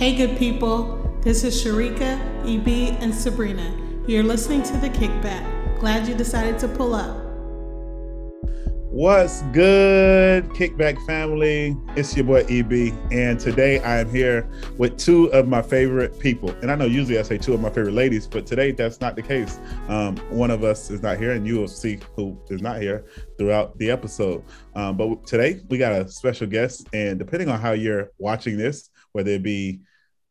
Hey, good people. This is Sharika, EB, and Sabrina. You're listening to The Kickback. Glad you decided to pull up. What's good, Kickback family? It's your boy EB, and today I am here with two of my favorite people. And I know usually I say two of my favorite ladies, but today that's not the case. Um, one of us is not here, and you will see who is not here throughout the episode. Um, but today we got a special guest, and depending on how you're watching this, whether it be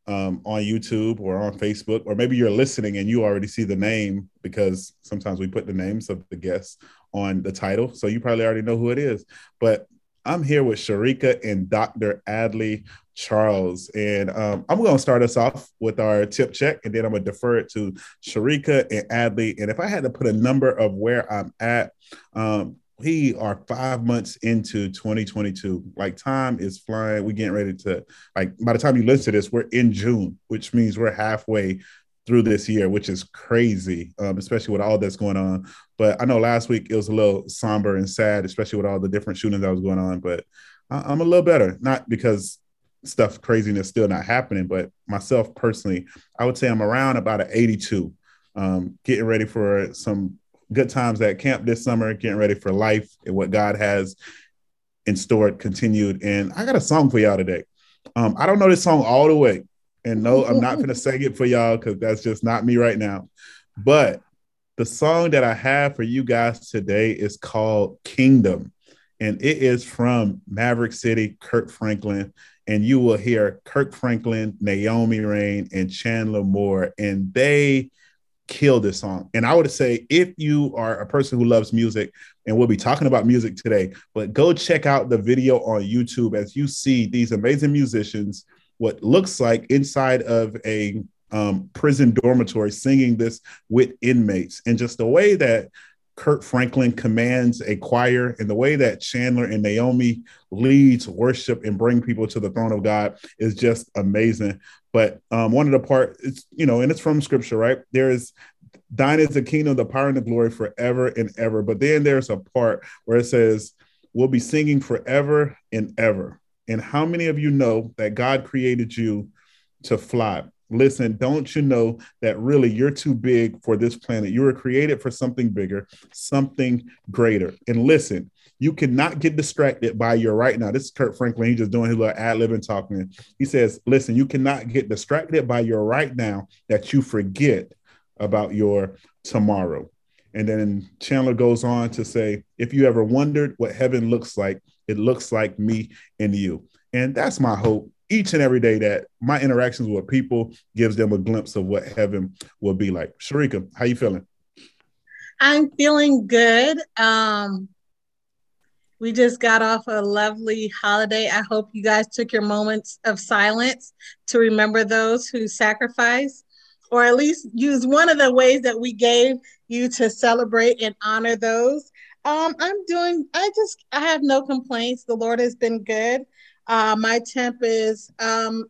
um, on YouTube or on Facebook, or maybe you're listening and you already see the name because sometimes we put the names of the guests on the title. So you probably already know who it is. But I'm here with Sharika and Dr. Adley Charles. And um, I'm going to start us off with our tip check, and then I'm going to defer it to Sharika and Adley. And if I had to put a number of where I'm at, um, we are five months into 2022. Like time is flying. We're getting ready to like by the time you listen to this, we're in June, which means we're halfway through this year, which is crazy, um, especially with all that's going on. But I know last week it was a little somber and sad, especially with all the different shootings that was going on. But I- I'm a little better, not because stuff craziness still not happening, but myself personally, I would say I'm around about an 82, um, getting ready for some good times at camp this summer, getting ready for life and what God has in store continued. And I got a song for y'all today. Um, I don't know this song all the way. And no, I'm not gonna sing it for y'all because that's just not me right now. But the song that I have for you guys today is called Kingdom. And it is from Maverick City, Kirk Franklin. And you will hear Kirk Franklin, Naomi Raine, and Chandler Moore. And they kill this song. And I would say if you are a person who loves music, and we'll be talking about music today, but go check out the video on YouTube as you see these amazing musicians, what looks like inside of a um, prison dormitory singing this with inmates, and just the way that Kirk Franklin commands a choir and the way that Chandler and Naomi leads worship and bring people to the throne of God is just amazing. But um, one of the part, it's you know, and it's from Scripture, right? There is thine is the kingdom, the power, and the glory forever and ever. But then there's a part where it says, "We'll be singing forever and ever." And how many of you know that God created you to fly? Listen, don't you know that really you're too big for this planet? You were created for something bigger, something greater. And listen, you cannot get distracted by your right now. This is Kirk Franklin. He's just doing his little ad lib and talking. He says, Listen, you cannot get distracted by your right now that you forget about your tomorrow. And then Chandler goes on to say, If you ever wondered what heaven looks like, it looks like me and you. And that's my hope each and every day that my interactions with people gives them a glimpse of what heaven will be like. Sharika, how you feeling? I'm feeling good. Um, we just got off a lovely holiday. I hope you guys took your moments of silence to remember those who sacrificed, or at least use one of the ways that we gave you to celebrate and honor those. Um, I'm doing, I just, I have no complaints. The Lord has been good. Uh, my temp is um,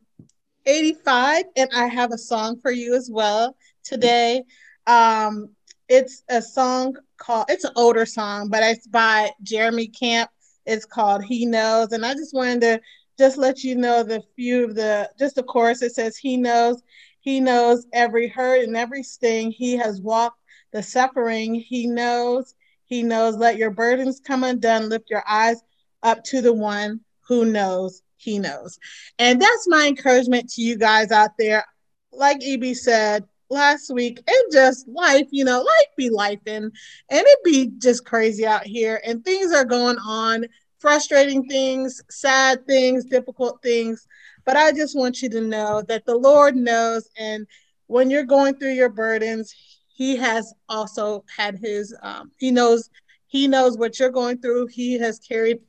85, and I have a song for you as well today. Um, it's a song called, it's an older song, but it's by Jeremy Camp. It's called He Knows. And I just wanted to just let you know the few of the, just the chorus. It says, He knows, He knows every hurt and every sting. He has walked the suffering. He knows, He knows. Let your burdens come undone. Lift your eyes up to the one who knows, he knows. And that's my encouragement to you guys out there. Like EB said last week, and just life, you know, life be life and and it be just crazy out here. And things are going on, frustrating things, sad things, difficult things. But I just want you to know that the Lord knows. And when you're going through your burdens, He has also had His, um, He knows. He knows what you're going through. He has carried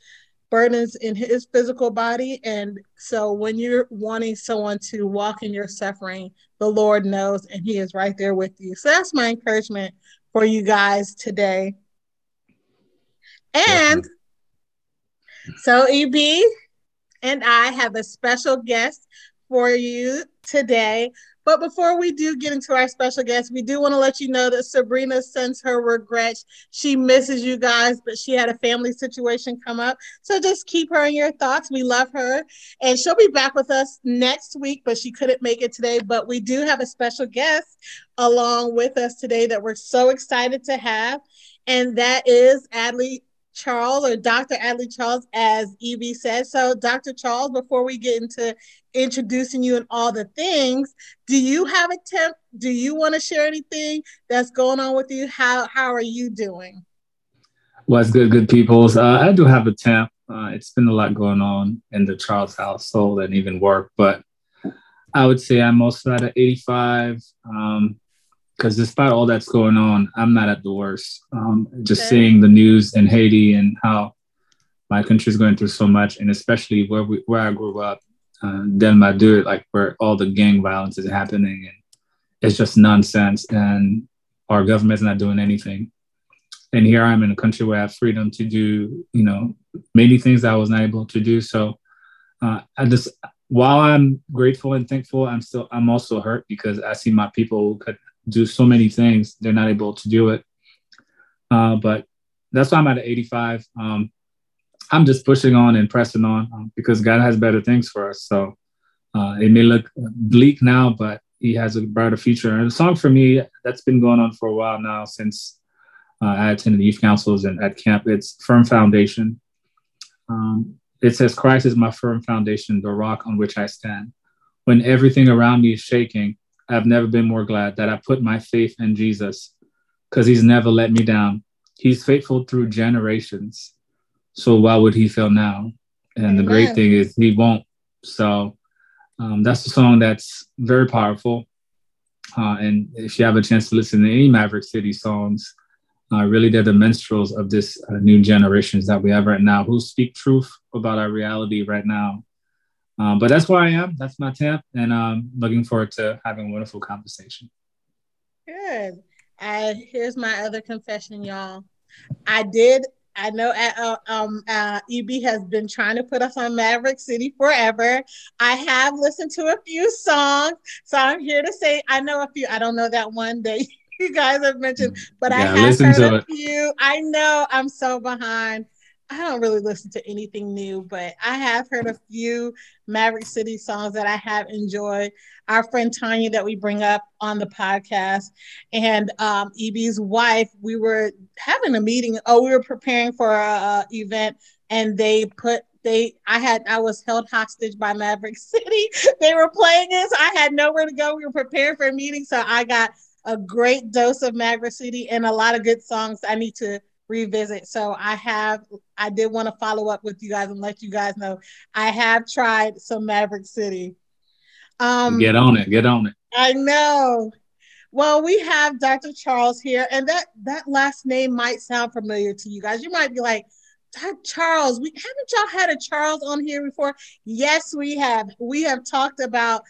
burdens in his physical body. And so when you're wanting someone to walk in your suffering, the Lord knows and he is right there with you. So that's my encouragement for you guys today. And so EB and I have a special guest for you today. But before we do get into our special guest, we do want to let you know that Sabrina sends her regrets. She misses you guys, but she had a family situation come up. So just keep her in your thoughts. We love her. And she'll be back with us next week, but she couldn't make it today. But we do have a special guest along with us today that we're so excited to have. And that is Adley Charles or Dr. Adley Charles, as EB said. So, Dr. Charles, before we get into introducing you and all the things, do you have a tip? Do you want to share anything that's going on with you? How how are you doing? What's good, good peoples? Uh, I do have a temp. Uh, it's been a lot going on in the Charles household and even work, but I would say I'm also at an 85. Um, because despite all that's going on, I'm not at the worst. Um, just okay. seeing the news in Haiti and how my country is going through so much, and especially where we, where I grew up, uh, Delmadure, like where all the gang violence is happening, and it's just nonsense, and our government's not doing anything. And here I'm in a country where I have freedom to do, you know, many things I was not able to do. So uh, I just, while I'm grateful and thankful, I'm still, I'm also hurt because I see my people could do so many things. They're not able to do it. Uh, but that's why I'm at 85. Um, I'm just pushing on and pressing on um, because God has better things for us. So uh, it may look bleak now, but He has a brighter future. And the song for me that's been going on for a while now since uh, I attended youth councils and at camp. It's Firm Foundation. Um, it says, Christ is my firm foundation, the rock on which I stand. When everything around me is shaking, I've never been more glad that I put my faith in Jesus because he's never let me down. He's faithful through generations. So why would he fail now? And Amen. the great thing is he won't. So um, that's a song that's very powerful. Uh, and if you have a chance to listen to any Maverick City songs, uh, really they're the minstrels of this uh, new generations that we have right now who speak truth about our reality right now um, but that's where I am. That's my tip, and um, looking forward to having a wonderful conversation. Good. Uh, here's my other confession, y'all. I did. I know uh, um, uh, EB has been trying to put us on Maverick City forever. I have listened to a few songs, so I'm here to say I know a few. I don't know that one that you guys have mentioned, but yeah, I have heard a it. few. I know I'm so behind. I don't really listen to anything new, but I have heard a few Maverick City songs that I have enjoyed. Our friend Tanya, that we bring up on the podcast, and um, EB's wife, we were having a meeting. Oh, we were preparing for a, event, and they put they I had I was held hostage by Maverick City. they were playing it, I had nowhere to go. We were preparing for a meeting, so I got a great dose of Maverick City and a lot of good songs I need to revisit. So I have, I did want to follow up with you guys and let you guys know I have tried some Maverick City. Um, get on it, get on it. I know. Well, we have Dr. Charles here, and that that last name might sound familiar to you guys. You might be like, Dr. Charles, we haven't y'all had a Charles on here before? Yes, we have. We have talked about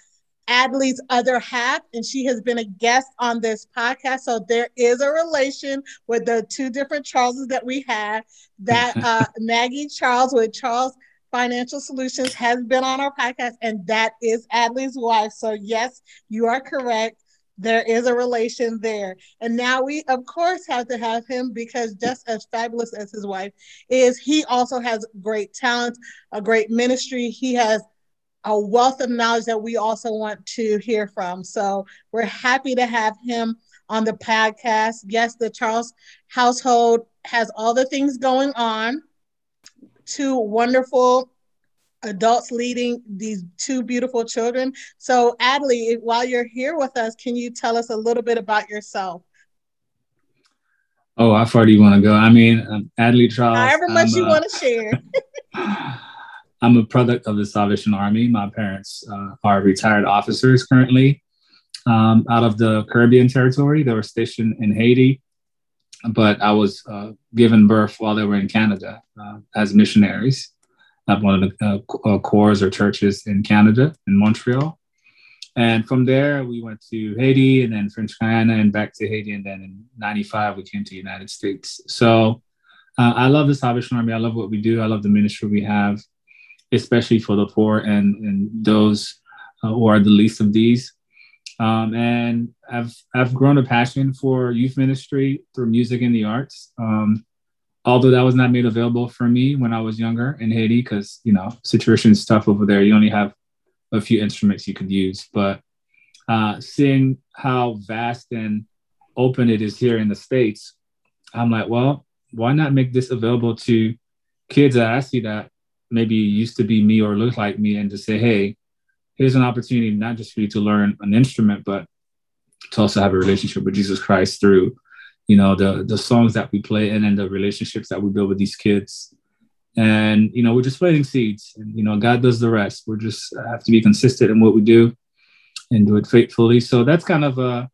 Adley's other half, and she has been a guest on this podcast. So there is a relation with the two different Charleses that we have. That uh, Maggie Charles with Charles Financial Solutions has been on our podcast, and that is Adley's wife. So yes, you are correct. There is a relation there. And now we, of course, have to have him because just as fabulous as his wife is, he also has great talent, a great ministry. He has a wealth of knowledge that we also want to hear from. So we're happy to have him on the podcast. Yes, the Charles household has all the things going on. Two wonderful adults leading these two beautiful children. So, Adley, while you're here with us, can you tell us a little bit about yourself? Oh, how far do you want to go? I mean, um, Adley Charles. However much I'm, you uh, want to share. I'm a product of the Salvation Army. My parents uh, are retired officers currently um, out of the Caribbean territory. They were stationed in Haiti, but I was uh, given birth while they were in Canada uh, as missionaries at one of the uh, uh, corps or churches in Canada, in Montreal. And from there, we went to Haiti and then French Guiana and back to Haiti. And then in 95, we came to the United States. So uh, I love the Salvation Army. I love what we do. I love the ministry we have especially for the poor and, and those uh, who are the least of these. Um, and I've I've grown a passion for youth ministry through music and the arts. Um, although that was not made available for me when I was younger in Haiti, because you know situation is tough over there. You only have a few instruments you could use, but uh, seeing how vast and open it is here in the states, I'm like, well, why not make this available to kids that I see that maybe used to be me or look like me, and just say, hey, here's an opportunity not just for you to learn an instrument, but to also have a relationship with Jesus Christ through, you know, the the songs that we play and then the relationships that we build with these kids. And you know, we're just planting seeds, and you know, God does the rest. We're just uh, have to be consistent in what we do and do it faithfully. So that's kind of a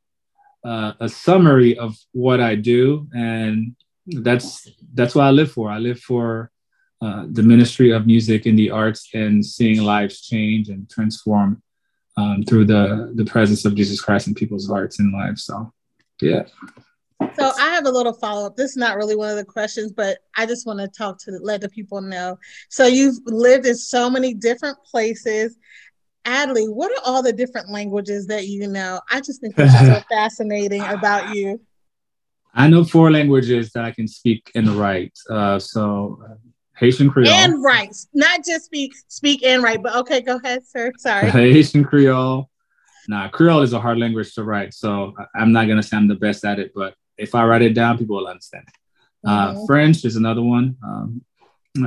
a, a summary of what I do, and that's that's what I live for. I live for uh, the ministry of music and the arts and seeing lives change and transform um, through the the presence of Jesus Christ in people's hearts and lives. So, yeah. So I have a little follow up. This is not really one of the questions, but I just want to talk to let the people know. So you've lived in so many different places. Adley, what are all the different languages that you know? I just think that's so fascinating about you. I know four languages that I can speak and write. Uh, so Haitian Creole. And right. Not just speak speak and write, but okay, go ahead, sir. Sorry. Haitian Creole. Nah, Creole is a hard language to write. So I'm not gonna say I'm the best at it, but if I write it down, people will understand. Uh, mm-hmm. French is another one um,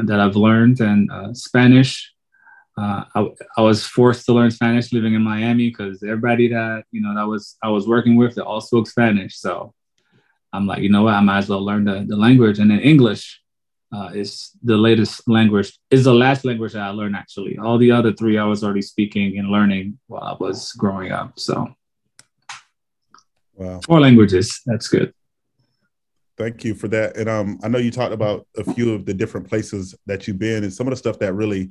that I've learned, and uh, Spanish. Uh, I, I, was forced to learn Spanish living in Miami because everybody that you know that was I was working with they all spoke Spanish. So I'm like, you know what, I might as well learn the, the language. And then English, uh, is the latest language, is the last language that I learned actually. All the other three I was already speaking and learning while I was growing up. So, wow. Four languages. That's good. Thank you for that. And um, I know you talked about a few of the different places that you've been and some of the stuff that really,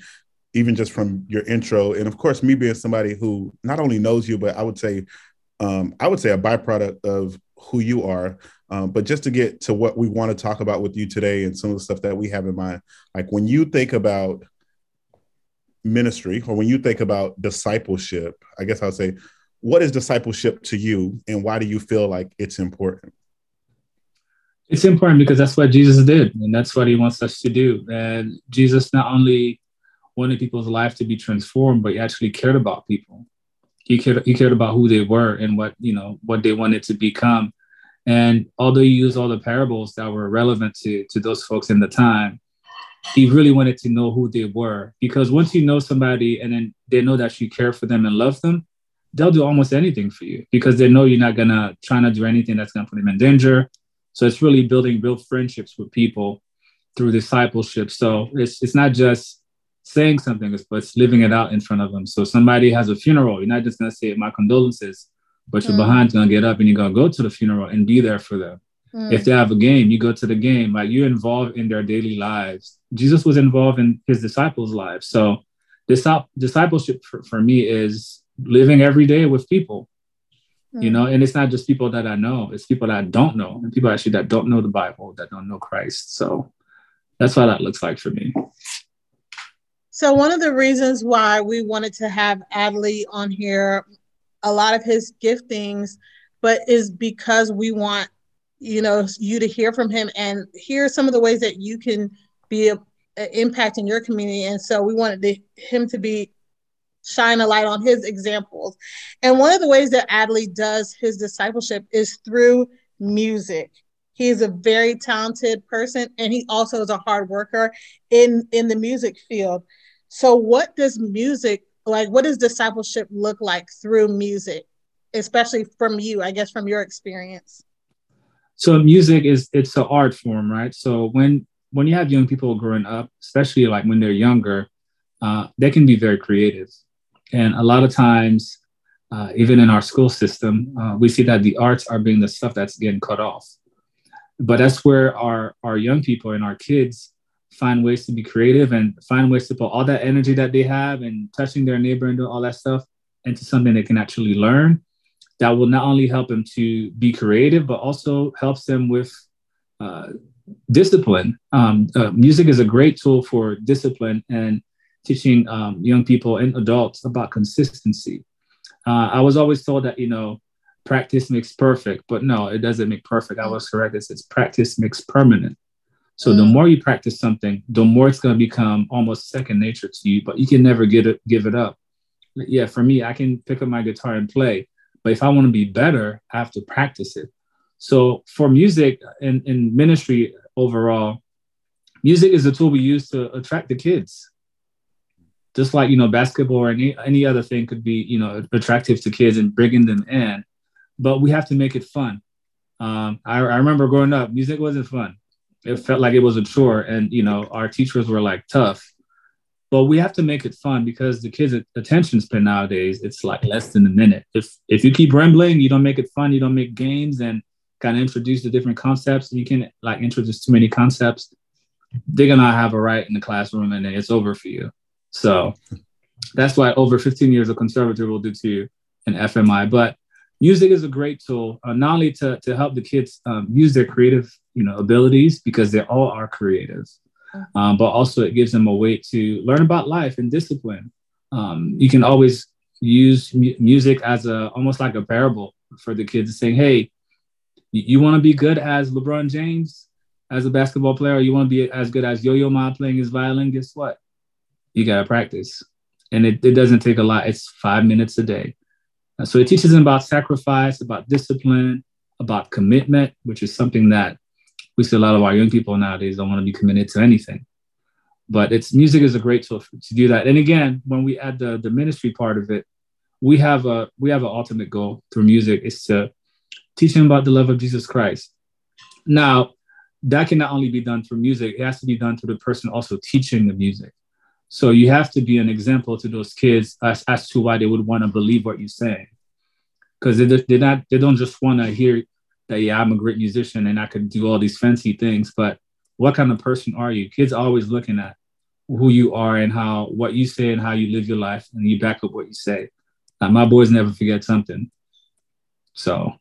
even just from your intro, and of course, me being somebody who not only knows you, but I would say, um, I would say a byproduct of who you are um, but just to get to what we want to talk about with you today and some of the stuff that we have in mind, like when you think about ministry or when you think about discipleship, I guess I'll say, what is discipleship to you and why do you feel like it's important? It's important because that's what Jesus did and that's what he wants us to do. And Jesus not only wanted people's life to be transformed, but he actually cared about people. He cared, he cared about who they were and what, you know, what they wanted to become and although he used all the parables that were relevant to, to those folks in the time, he really wanted to know who they were. Because once you know somebody and then they know that you care for them and love them, they'll do almost anything for you because they know you're not gonna try to do anything that's gonna put them in danger. So it's really building real friendships with people through discipleship. So it's it's not just saying something, but it's living it out in front of them. So somebody has a funeral, you're not just gonna say my condolences but your mm. behind's gonna get up and you're gonna go to the funeral and be there for them. Mm. If they have a game, you go to the game. Like you're involved in their daily lives. Jesus was involved in his disciples' lives. So this discipleship for, for me is living every day with people. Mm. You know, and it's not just people that I know, it's people that I don't know, and people actually that don't know the Bible, that don't know Christ. So that's what that looks like for me. So one of the reasons why we wanted to have Adley on here a lot of his giftings, but is because we want you know you to hear from him and hear some of the ways that you can be a, a impacting your community. And so we wanted to, him to be shine a light on his examples. And one of the ways that Adley does his discipleship is through music. He is a very talented person and he also is a hard worker in in the music field. So what does music like what does discipleship look like through music especially from you i guess from your experience? So music is it's an art form right? So when when you have young people growing up especially like when they're younger uh, they can be very creative. And a lot of times uh, even in our school system uh, we see that the arts are being the stuff that's getting cut off. But that's where our our young people and our kids find ways to be creative and find ways to put all that energy that they have and touching their neighbor and all that stuff into something they can actually learn that will not only help them to be creative but also helps them with uh, discipline um, uh, music is a great tool for discipline and teaching um, young people and adults about consistency. Uh, I was always told that, you know, practice makes perfect, but no, it doesn't make perfect. I was corrected. It's practice makes permanent. So the mm. more you practice something, the more it's going to become almost second nature to you, but you can never get it, give it up. Yeah, for me, I can pick up my guitar and play, but if I want to be better, I have to practice it. So for music and in ministry overall, music is a tool we use to attract the kids. Just like you know, basketball or any any other thing could be you know attractive to kids and bringing them in, but we have to make it fun. Um, I, I remember growing up, music wasn't fun it felt like it was a chore. And you know our teachers were like tough. But we have to make it fun because the kids attention span nowadays it's like less than a minute. If if you keep rambling you don't make it fun you don't make games and kind of introduce the different concepts you can like introduce too many concepts they're gonna have a right in the classroom and it's over for you. So that's why over 15 years of conservatory will do to you in fmi but music is a great tool uh, not only to, to help the kids um, use their creative you know abilities because they all are creative mm-hmm. um, but also it gives them a way to learn about life and discipline. Um, you can always use mu- music as a almost like a parable for the kids saying hey you, you want to be good as lebron james as a basketball player you want to be as good as yo-yo ma playing his violin guess what? You got to practice. And it, it doesn't take a lot it's five minutes a day. So it teaches them about sacrifice, about discipline, about commitment, which is something that we see a lot of our young people nowadays don't want to be committed to anything. But it's music is a great tool to do that. And again, when we add the, the ministry part of it, we have a we have an ultimate goal through music is to teach them about the love of Jesus Christ. Now, that can not only be done through music, it has to be done through the person also teaching the music. So you have to be an example to those kids as, as to why they would want to believe what you're saying. Because they, they're not, they don't just want to hear that, yeah, I'm a great musician and I could do all these fancy things, but what kind of person are you? Kids are always looking at who you are and how, what you say and how you live your life and you back up what you say. my boys never forget something. So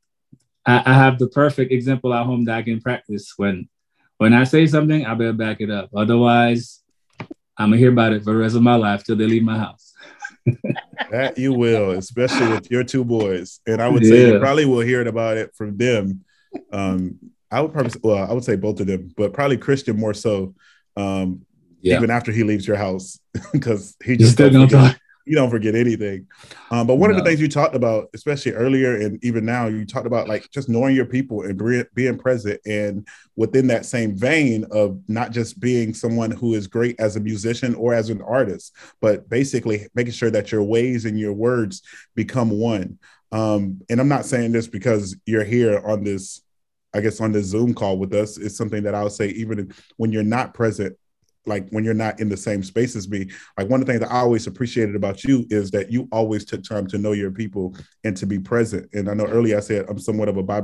I, I have the perfect example at home that I can practice when, when I say something, I better back it up. Otherwise, I'm gonna hear about it for the rest of my life till they leave my house. That you will, especially with your two boys, and I would yeah. say you probably will hear it about it from them. Um, I would probably, well, I would say both of them, but probably Christian more so. Um, yeah. even after he leaves your house, because he just still gonna talk you don't forget anything. Um, but one no. of the things you talked about, especially earlier and even now, you talked about like just knowing your people and be, being present, and within that same vein of not just being someone who is great as a musician or as an artist, but basically making sure that your ways and your words become one. Um, and I'm not saying this because you're here on this I guess on this Zoom call with us is something that I'll say even when you're not present like when you're not in the same space as me like one of the things that i always appreciated about you is that you always took time to know your people and to be present. And i know earlier i said i'm somewhat of a by,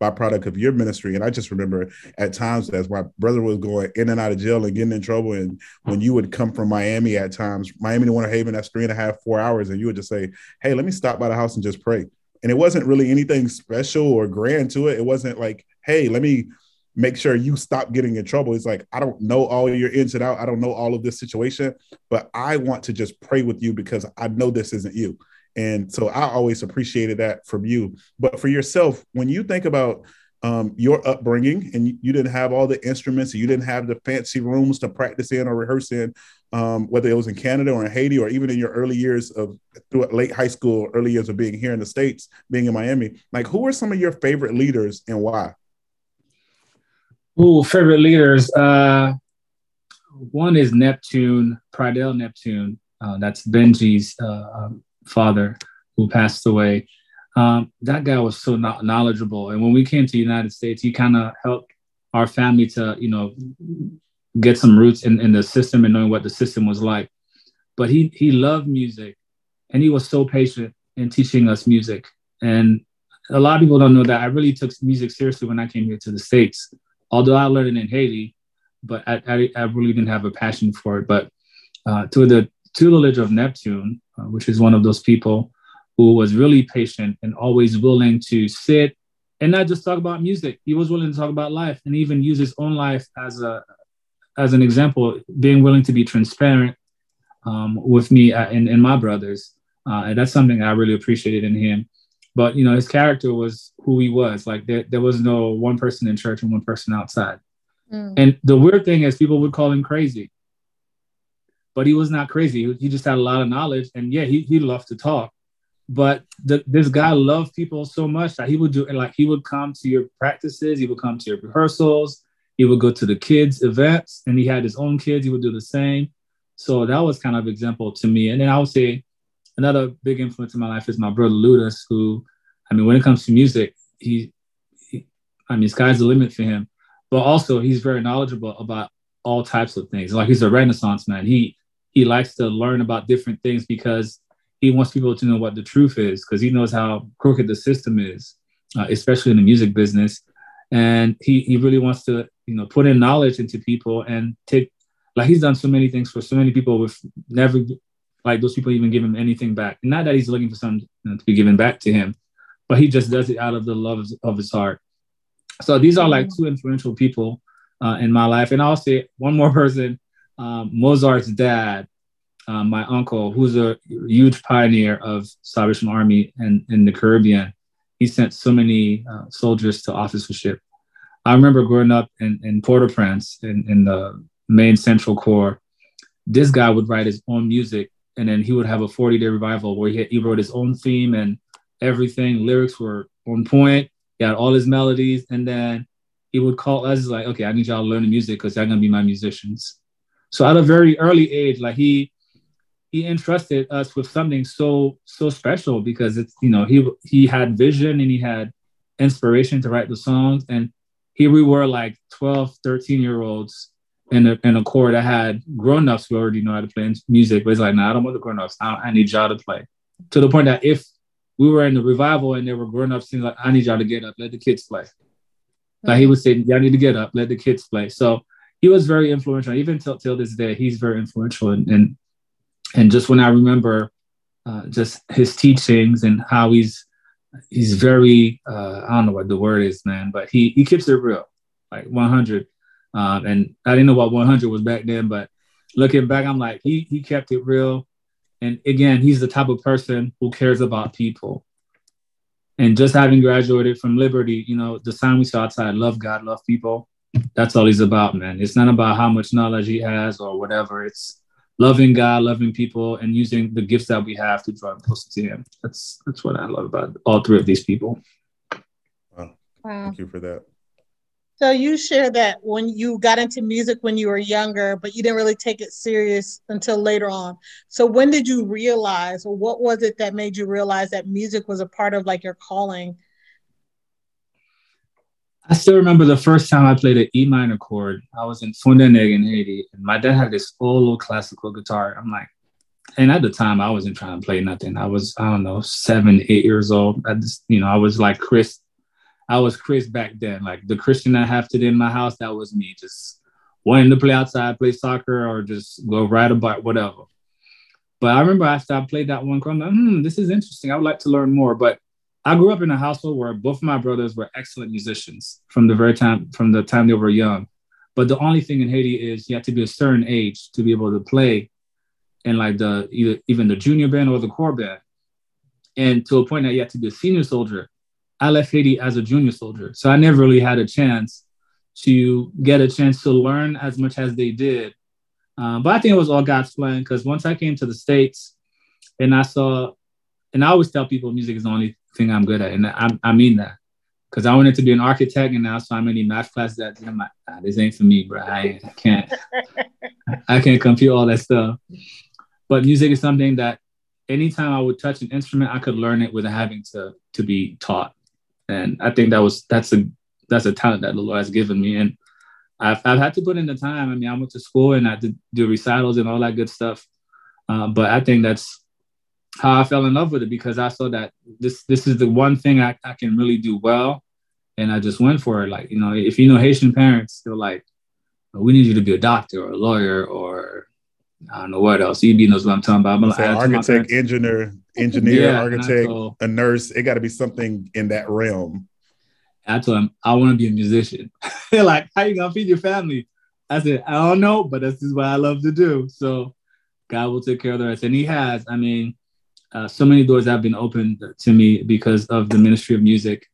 byproduct of your ministry. And i just remember at times as my brother was going in and out of jail and getting in trouble and when you would come from miami at times miami to winter haven that's three and a half four hours and you would just say hey let me stop by the house and just pray. And it wasn't really anything special or grand to it. It wasn't like hey let me make sure you stop getting in trouble. It's like, I don't know all your ins and out. I don't know all of this situation, but I want to just pray with you because I know this isn't you. And so I always appreciated that from you. But for yourself, when you think about um, your upbringing and you, didn't have all the instruments, you didn't have the fancy rooms to practice in or rehearse in, um, whether it was in Canada or in Haiti or even in your early years of through late high school, early years of being here in the States, being in Miami, like who are some of your favorite leaders and why? Ooh, favorite leaders. Uh, one is Neptune, Pridell Neptune. Uh, that's Benji's uh, um, father who passed away. Um, that guy was so knowledgeable. And when we came to the United States, he kind of helped our family to, you know, get some roots in, in the system and knowing what the system was like. But he he loved music and he was so patient in teaching us music. And a lot of people don't know that I really took music seriously when I came here to the States although I learned it in Haiti, but I, I, I really didn't have a passion for it. But uh, to the tutelage of Neptune, uh, which is one of those people who was really patient and always willing to sit and not just talk about music. He was willing to talk about life and even use his own life as a as an example, being willing to be transparent, um, with me uh, and, and my brothers. Uh, and that's something I really appreciated in him. But you know, his character was who he was. Like there, there was no one person in church and one person outside. Mm. And the weird thing is, people would call him crazy, but he was not crazy. He just had a lot of knowledge, and yeah, he he loved to talk. But the, this guy loved people so much that he would do like he would come to your practices, he would come to your rehearsals, he would go to the kids' events, and he had his own kids. He would do the same. So that was kind of example to me. And then I would say another big influence in my life is my brother Ludus, who, I mean, when it comes to music, he, he, I mean, sky's the limit for him. But also, he's very knowledgeable about all types of things. Like he's a Renaissance man. He he likes to learn about different things because he wants people to know what the truth is because he knows how crooked the system is, uh, especially in the music business. And he he really wants to you know put in knowledge into people and take like he's done so many things for so many people with never like those people even give him anything back. Not that he's looking for something you know, to be given back to him, but he just does it out of the love of, his heart. So these are like two influential people uh, in my life. And I'll say one more person, um, Mozart's dad, uh, my uncle, who's a huge pioneer of Salvation Army and in the Caribbean. He sent so many uh, soldiers to officership. I remember growing up in, in Port-au-Prince in, in the main Central Corps. This guy would write his own music and then he would have a 40 day revival where he, he wrote his own theme and everything. Lyrics were on point. He had all his melodies. And then he would call us like, okay, I need y'all to learn the music because y'all gonna be my musicians. So at a very early age, like he he entrusted us with something so so special because it's you know he he had vision and he had inspiration to write the songs and here we were like 12 13 year olds in a, in a corps that had grown-ups who already know how to play music but it's like no nah, i don't want the grown-ups. I, I, need y'all to play. To the point that if we were in the revival and there were grown-ups saying like i need y'all to get up let the kids play. Mm-hmm. like he would say y'all need to get up let the kids play. So he was very influential. Even till, till this day he's very influential and and, and just when i remember uh, just his teachings and how he's he's very uh, i don't know what the word is man but he he keeps it real. Like 100 um, and I didn't know what 100 was back then, but looking back, I'm like, he, he kept it real. And again, he's the type of person who cares about people. And just having graduated from Liberty, you know, the sign we saw outside, love God, love people. That's all he's about, man. It's not about how much knowledge he has or whatever. It's loving God, loving people, and using the gifts that we have to draw them closer to him. That's that's what I love about all three of these people. Wow. wow. Thank you for that. So you shared that when you got into music when you were younger, but you didn't really take it serious until later on. So when did you realize, or what was it that made you realize that music was a part of like your calling? I still remember the first time I played an E minor chord. I was in Fontenay in Haiti, and my dad had this old little classical guitar. I'm like, and at the time I wasn't trying to play nothing. I was, I don't know, seven, eight years old. I just, you know, I was like Chris I was Chris back then. Like the Christian I have today in my house, that was me. Just wanting to play outside, play soccer, or just go ride a bike, whatever. But I remember after I played that one, I'm like, hmm, this is interesting. I would like to learn more. But I grew up in a household where both of my brothers were excellent musicians from the very time from the time they were young. But the only thing in Haiti is you have to be a certain age to be able to play in like the either even the junior band or the corps band. And to a point that you have to be a senior soldier I left Haiti as a junior soldier. So I never really had a chance to get a chance to learn as much as they did. Um, but I think it was all God's plan because once I came to the States and I saw, and I always tell people music is the only thing I'm good at. And I, I mean that because I wanted to be an architect and now so many math classes that I'm like, ah, this ain't for me, bro. I, I can't, I can't compute all that stuff. But music is something that anytime I would touch an instrument, I could learn it without having to to be taught and I think that was that's a that's a talent that the Lord has given me, and I've I've had to put in the time. I mean, I went to school and I did do recitals and all that good stuff, uh, but I think that's how I fell in love with it because I saw that this this is the one thing I, I can really do well, and I just went for it. Like you know, if you know Haitian parents, they're like, we need you to be a doctor or a lawyer or I don't know what else. EB knows what I'm talking about. I'm like, architect, engineer, engineer, yeah, architect, told, a nurse. It got to be something in that realm. I told him I want to be a musician. They're like, how you gonna feed your family? I said, I don't know, but this is what I love to do. So God will take care of the rest. And He has. I mean, uh, so many doors have been opened to me because of the ministry of music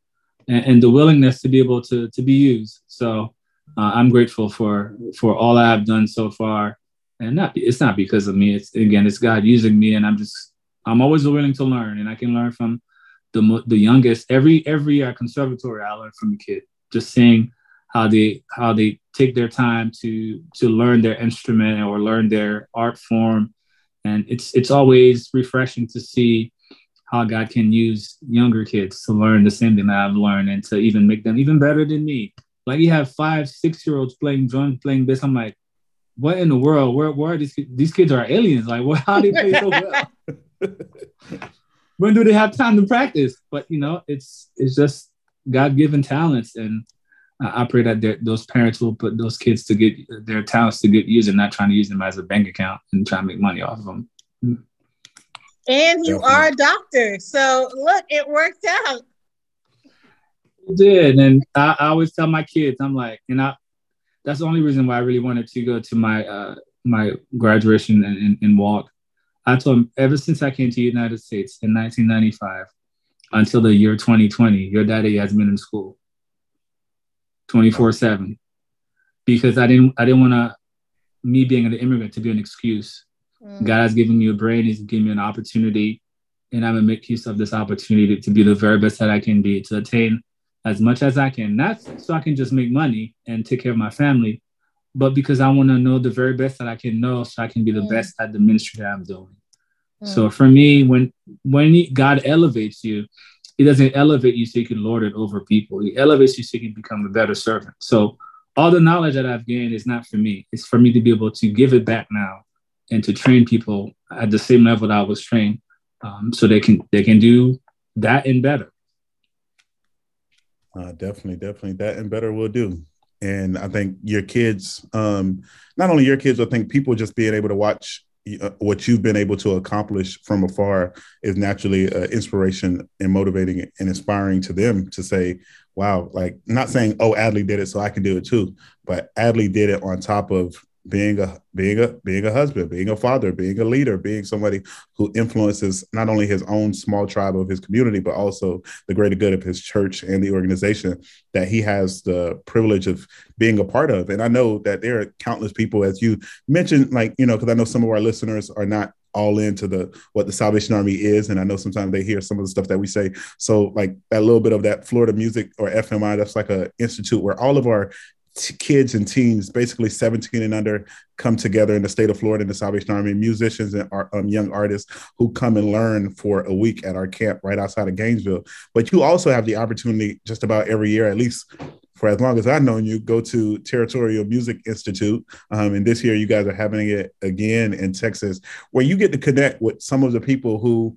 and, and the willingness to be able to to be used. So uh, I'm grateful for for all I have done so far. And not it's not because of me. It's again, it's God using me, and I'm just I'm always willing to learn, and I can learn from the the youngest. Every every uh, conservatory, I learn from a kid. Just seeing how they how they take their time to to learn their instrument or learn their art form and it's it's always refreshing to see how God can use younger kids to learn the same thing that I've learned and to even make them even better than me. Like you have five, six year olds playing drums, playing bass. I'm like, what in the world? Where where are these these kids are aliens? Like, what how do they play so well? when do they have time to practice? But you know, it's it's just God given talents and I pray that those parents will put those kids to get their talents to good use and not trying to use them as a bank account and try to make money off of them. And you Definitely. are a doctor. So look, it worked out. It did. And I, I, always tell my kids, I'm like, and I that's the only reason why I really wanted to go to my uh, my graduation and, and, and walk. I told them ever since I came to the United States in 1995 until the year 2020, your daddy has been in school 24 7 because I didn't I didn't want to me being an immigrant to be an excuse. Mm. God has given me a brain, He's given me an opportunity, and I'm gonna make use of this opportunity to be the very best that I can be, to attain as much as I can. Not so I can just make money and take care of my family, but because I want to know the very best that I can know, so I can be the mm. best at the ministry that I'm doing. Mm. So for me, when when God elevates you, he doesn't elevate you so you can lord it over people. He elevates you so you can become a better servant. So all the knowledge that I've gained is not for me. It's for me to be able to give it back now and to train people at the same level that I was trained, um, so they can they can do that and better. Uh, definitely, definitely, that and better will do. And I think your kids, um, not only your kids, I think people just being able to watch uh, what you've been able to accomplish from afar is naturally uh, inspiration and motivating and inspiring to them to say, wow, like not saying, oh, Adley did it, so I can do it too. But Adley did it on top of being a being a being a husband, being a father, being a leader, being somebody who influences not only his own small tribe of his community, but also the greater good of his church and the organization that he has the privilege of being a part of. And I know that there are countless people, as you mentioned, like you know, because I know some of our listeners are not all into the what the Salvation Army is, and I know sometimes they hear some of the stuff that we say. So, like that little bit of that Florida Music or FMI, that's like a institute where all of our t- kids and teens, basically 17 and under, come together in the state of Florida in the Salvation Army, musicians and um, young artists who come and learn for a week at our camp right outside of Gainesville. But you also have the opportunity just about every year, at least for as long as I've known you, go to Territorial Music Institute. Um, and this year, you guys are having it again in Texas, where you get to connect with some of the people who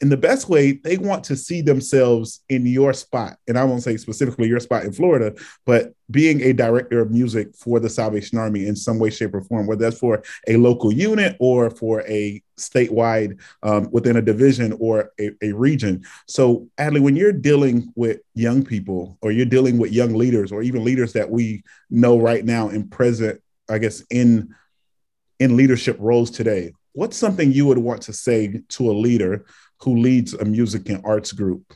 in the best way, they want to see themselves in your spot. And I won't say specifically your spot in Florida, but being a director of music for the Salvation Army in some way, shape, or form, whether that's for a local unit or for a statewide um, within a division or a, a region. So, Adley, when you're dealing with young people or you're dealing with young leaders or even leaders that we know right now in present, I guess, in in leadership roles today, what's something you would want to say to a leader who leads a music and arts group?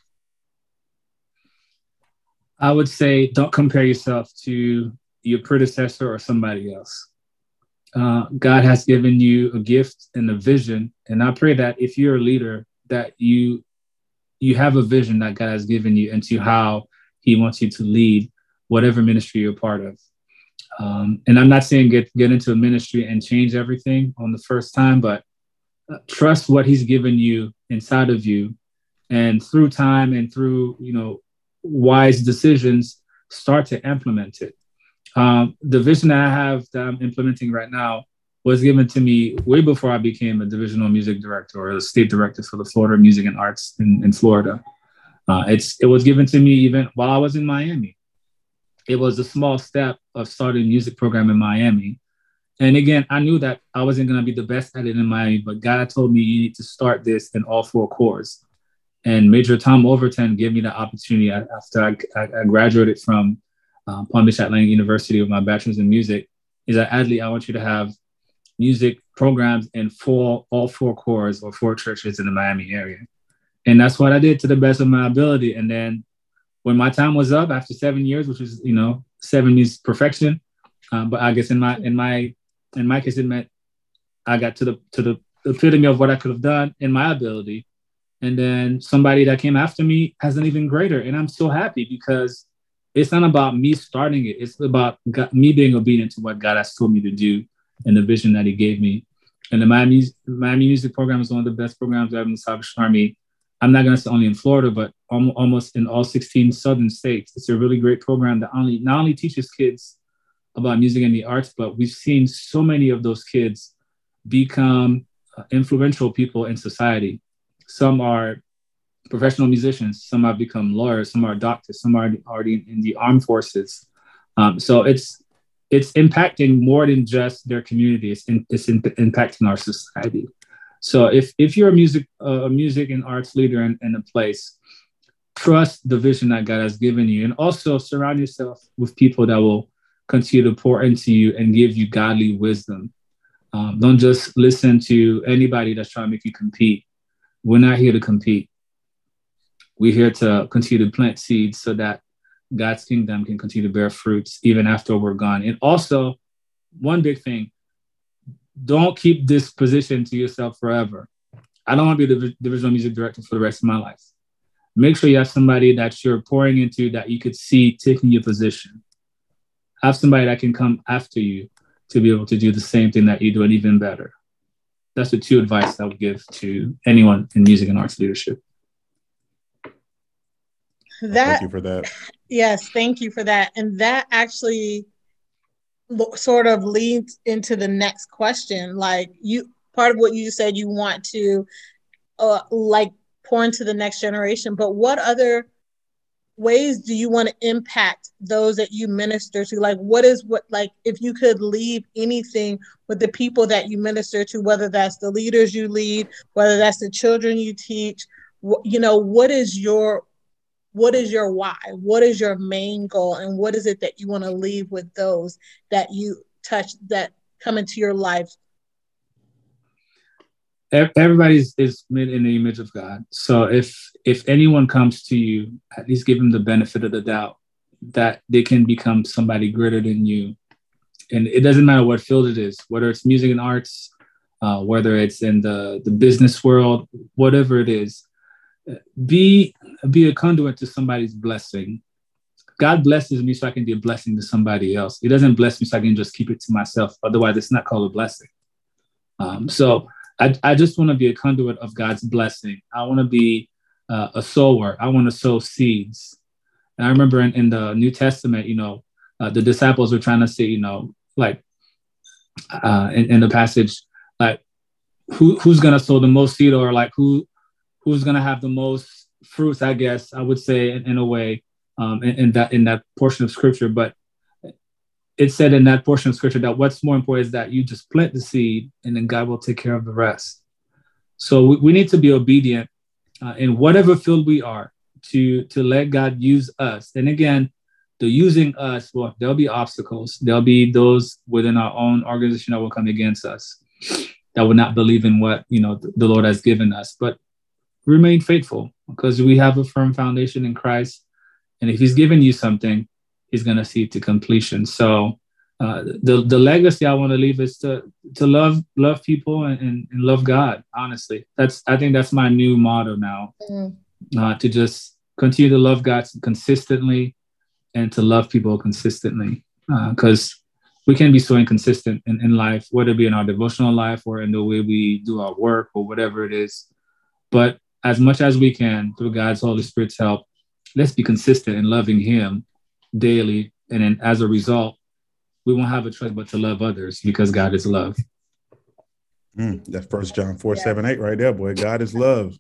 I would say don't compare yourself to your predecessor or somebody else. Uh, God has given you a gift and a vision, and I pray that if you're a leader, that you you have a vision that God has given you into how He wants you to lead whatever ministry you're part of. Um, and I'm not saying get get into a ministry and change everything on the first time, but trust what he's given you inside of you. And through time and through you know wise decisions start to implement it. Um, the vision that i have that i'm implementing right now was given to me way before i became a divisional music director or a state director for the florida music and arts in, in florida. Uh, it's it was given to me even while i was in miami. It was a small step of starting a music program in miami and again, I knew that I wasn't going to be the best at it in Miami, but God told me you need to start this in all four corps. And Major Tom Overton gave me the opportunity after I, I graduated from uh, Palm Beach Atlantic University with my bachelor's in music. Is that Adley, I want you to have music programs in four, all four corps or four churches in the Miami area. And that's what I did to the best of my ability. And then when my time was up after seven years, which was, you know, seven means perfection. Um, but I guess in my, in my, in my case, it meant I got to the, to the epitome of what I could have done in my ability. And then somebody that came after me has an even greater. And I'm so happy because it's not about me starting it. It's about God, me being obedient to what God has told me to do and the vision that He gave me. And the Miami, Miami Music Program is one of the best programs I have in the Salvation Army. I'm not going to say only in Florida, but almost in all 16 southern states. It's a really great program that only not only teaches kids about music and the arts, but we've seen so many of those kids become uh, influential people in society. Some are professional musicians. Some have become lawyers. Some are doctors. Some are already in the armed forces. Um, so it's it's impacting more than just their communities. It's, in, impacting our society. So if if you're a music a music and arts leader in, in a place, trust the vision that God has given you, and also surround yourself with people that will continue to pour into you and give you godly wisdom. Um, don't just listen to anybody that's trying to make you compete. We're not here to compete. We're here to continue to plant seeds so that God's kingdom can continue to bear fruits even after we're gone. And also, one big thing don't keep this position to yourself forever. I don't want to be the divisional music director for the rest of my life. Make sure you have somebody that you're pouring into that you could see taking your position. Have somebody that can come after you to be able to do the same thing that you do and even better. That's the two advice I would give to anyone in music and arts leadership. That, thank you for that. Yes, thank you for that. And that actually sort of leads into the next question. Like you, part of what you said, you want to uh, like pour into the next generation, but what other ways do you want to impact those that you minister to? Like what is what like if you could leave anything with the people that you minister to whether that's the leaders you lead whether that's the children you teach you know what is your what is your why? What is your main goal? And what is it that you want to leave with those that you touch that come into your life everybody is made in the image of god so if if anyone comes to you at least give them the benefit of the doubt that they can become somebody greater than you and it doesn't matter what field it is whether it's music and arts uh, whether it's in the the business world whatever it is be be a conduit to somebody's blessing. God blesses me so I can be a blessing to somebody else. He doesn't bless me so I can just keep it to myself. Otherwise, it's not called a blessing. Um, so I, I just want to be a conduit of God's blessing. I want to be uh, a sower. I want to sow seeds. And I remember in, in the New Testament, you know, uh, the disciples were trying to say, you know, like uh, in, in the passage, like who, who's to sow the most seed or like who who's to have the most fruits, I guess I would say in, in a way, um, in, in, that in that portion of scripture. But it said in that portion of scripture that what's more important is that you just plant the seed and then God will take care of the rest. So we, we need to be obedient uh, in whatever field we are to to let God use us. And again, the using us, well, there'll be obstacles. There'll be those within our own organization that will come against us that will not believe in what you know the, the Lord has given us. But remain faithful because we have a firm foundation in Christ. And if he's given you something, he's going to see it to completion. So uh, the, the legacy I want to leave is to, to love, love people and, and, and, love God. Honestly, that's, I think that's my new motto now, mm. uh, to just continue to love God consistently and to love people consistently. Because uh, we can be so inconsistent in, in life, whether it be in our devotional life or in the way we do our work or whatever it is. But as much as we can through God's Holy Spirit's help, let's be consistent in loving Him daily. And then as a result, we won't have a choice but to love others because God is love. Mm, that's first John 4, yeah. 7, 8 right there, boy. God is love.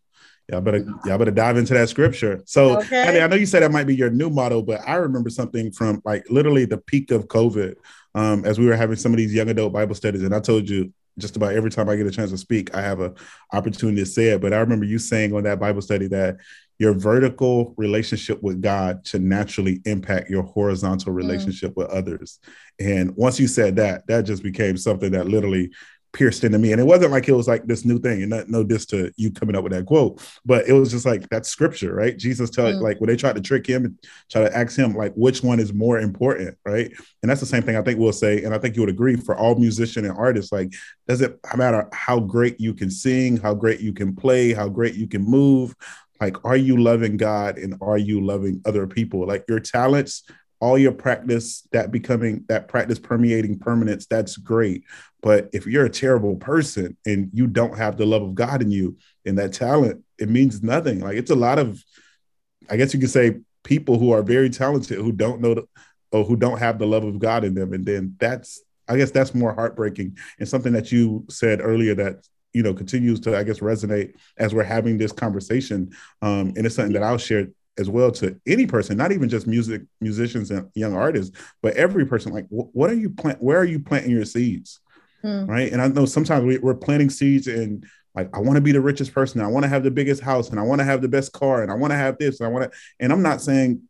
Y'all better y'all better dive into that scripture. So okay. I know you said that might be your new motto, but I remember something from like literally the peak of COVID, um, as we were having some of these young adult Bible studies, and I told you just about every time I get a chance to speak, I have an opportunity to say it. But I remember you saying on that Bible study that your vertical relationship with God should naturally impact your horizontal mm. relationship mm. with others. And once you said that, that just became something that literally pierced into me. And it wasn't like it was like this new thing, and not, no this to you coming up with that quote, but it was just like that scripture, right? Jesus tell mm. like when they tried to trick him and try to ask him like which one is more important, right? And that's the same thing I think we'll say, and I think you would agree for all musician and artists, like does it matter how great you can sing, how great you can play, how great you can move, like are you loving God and are you loving other people? Like your talents all your practice that becoming that practice permeating permanence that's great. But if you're a terrible person and you don't have the love of god in you and that talent it means nothing. Like it's a lot of i guess you could say people who are very talented who don't know the, or who don't have the love of god in them. And then that's i guess that's more heartbreaking and something that you said earlier that you know continues to i guess resonate as we're having this conversation. Um, and it's something that i'll share as well to any person, not even just music musicians and young artists, but every person. Like, wh- what are you plant? Where are you planting your seeds? Hmm. Right. And I know sometimes we, we're planting seeds and like I want to be the richest person. I want to have the biggest house, and I want to have the best car, and I want to have this, and I want to. And I'm not saying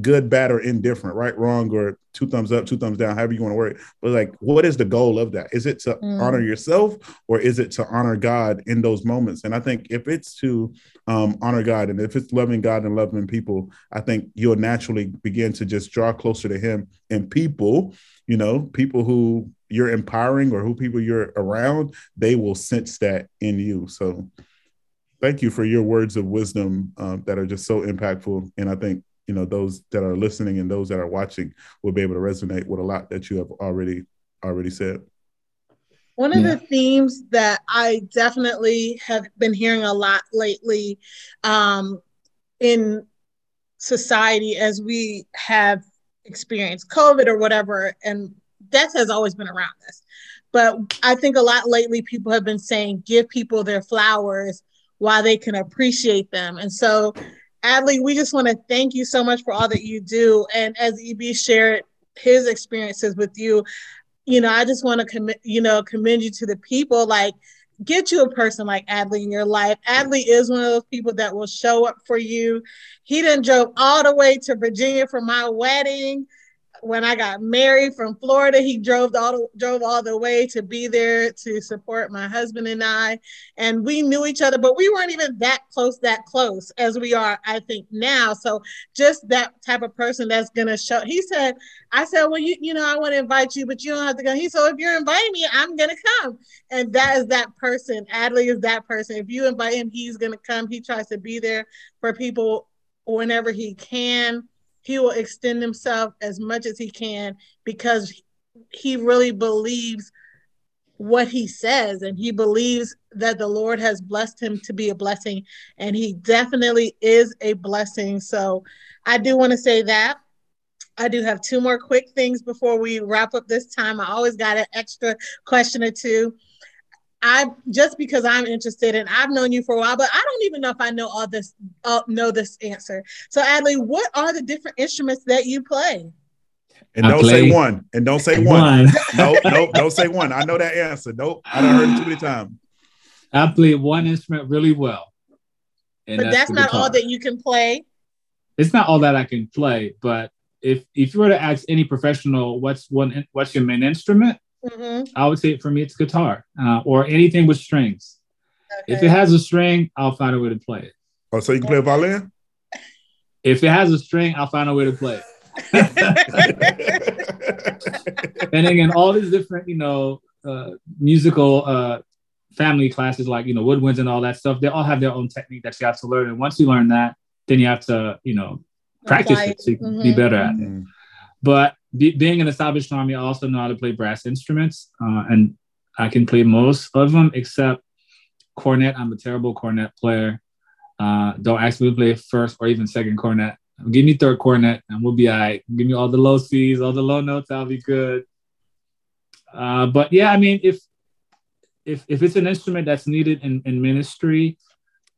good, bad, or indifferent, right, wrong, or two thumbs up, two thumbs down, however you want to work. But like, what is the goal of that? Is it to mm. honor yourself or is it to honor God in those moments? And I think if it's to um, honor God and if it's loving God and loving people, I think you'll naturally begin to just draw closer to Him and people, you know, people who you're empowering or who people you're around, they will sense that in you. So thank you for your words of wisdom um, that are just so impactful. And I think you know those that are listening and those that are watching will be able to resonate with a lot that you have already already said. One of yeah. the themes that i definitely have been hearing a lot lately um, in society as we have experienced covid or whatever and death has always been around us. But i think a lot lately people have been saying give people their flowers while they can appreciate them. And so Adley, we just want to thank you so much for all that you do. And as EB shared his experiences with you, you know, I just want to commit, you know, commend you to the people. Like, get you a person like Adley in your life. Adley is one of those people that will show up for you. He didn't drove all the way to Virginia for my wedding when I got married from Florida, he drove all the, drove all the way to be there to support my husband and I, and we knew each other, but we weren't even that close, that close as we are, I think now. So just that type of person that's gonna show. He said, I said, well, you you know, I want to invite you, but you don't have to go. He said, if you're inviting me, I'm gonna come, and that is that person. Adley is that person. If you invite him, he's gonna come. He tries to be there for people whenever he can he will extend himself as much as he can because he really believes what he says and he believes that the Lord has blessed him to be a blessing and he definitely is a blessing. So I do want to say that. I do have two more quick things before we wrap up this time. I always got an extra question or two. I just because I'm interested and I've known you for a while, but I don't even know if I know all this, uh, know this answer. So, Adley, what are the different instruments that you play? And I don't say one. And don't say one. one. no, no, don't say one. I know that answer. Nope. I don't heard it too many times. I play one instrument really well. but that's, that's not all that you can play. It's not all that I can play, but if if you were to ask any professional, what's one, what's your main instrument? Mm-hmm. I would say for me, it's guitar uh, or anything with strings. Okay. If it has a string, I'll find a way to play it. Oh, so you can play a violin? If it has a string, I'll find a way to play it. and again, all these different, you know, uh, musical uh, family classes like, you know, woodwinds and all that stuff, they all have their own technique that you have to learn. And once you learn that, then you have to, you know, practice it so mm-hmm. be better at it. Mm-hmm. But be, being in the Salvation Army, I also know how to play brass instruments, uh, and I can play most of them except cornet. I'm a terrible cornet player. Uh, don't ask me to play first or even second cornet. Give me third cornet, and we'll be all right. Give me all the low C's, all the low notes. I'll be good. Uh, but yeah, I mean, if if if it's an instrument that's needed in, in ministry,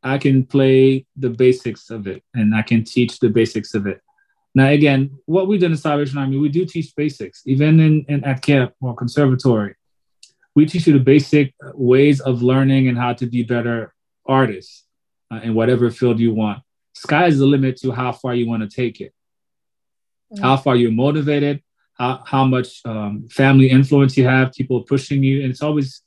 I can play the basics of it, and I can teach the basics of it. Now, again, what we do in the Salvation Army, we do teach basics, even in, in at camp or conservatory. We teach you the basic ways of learning and how to be better artists uh, in whatever field you want. Sky is the limit to how far you want to take it, mm-hmm. how far you're motivated, how, how much um, family influence you have, people pushing you. And it's always,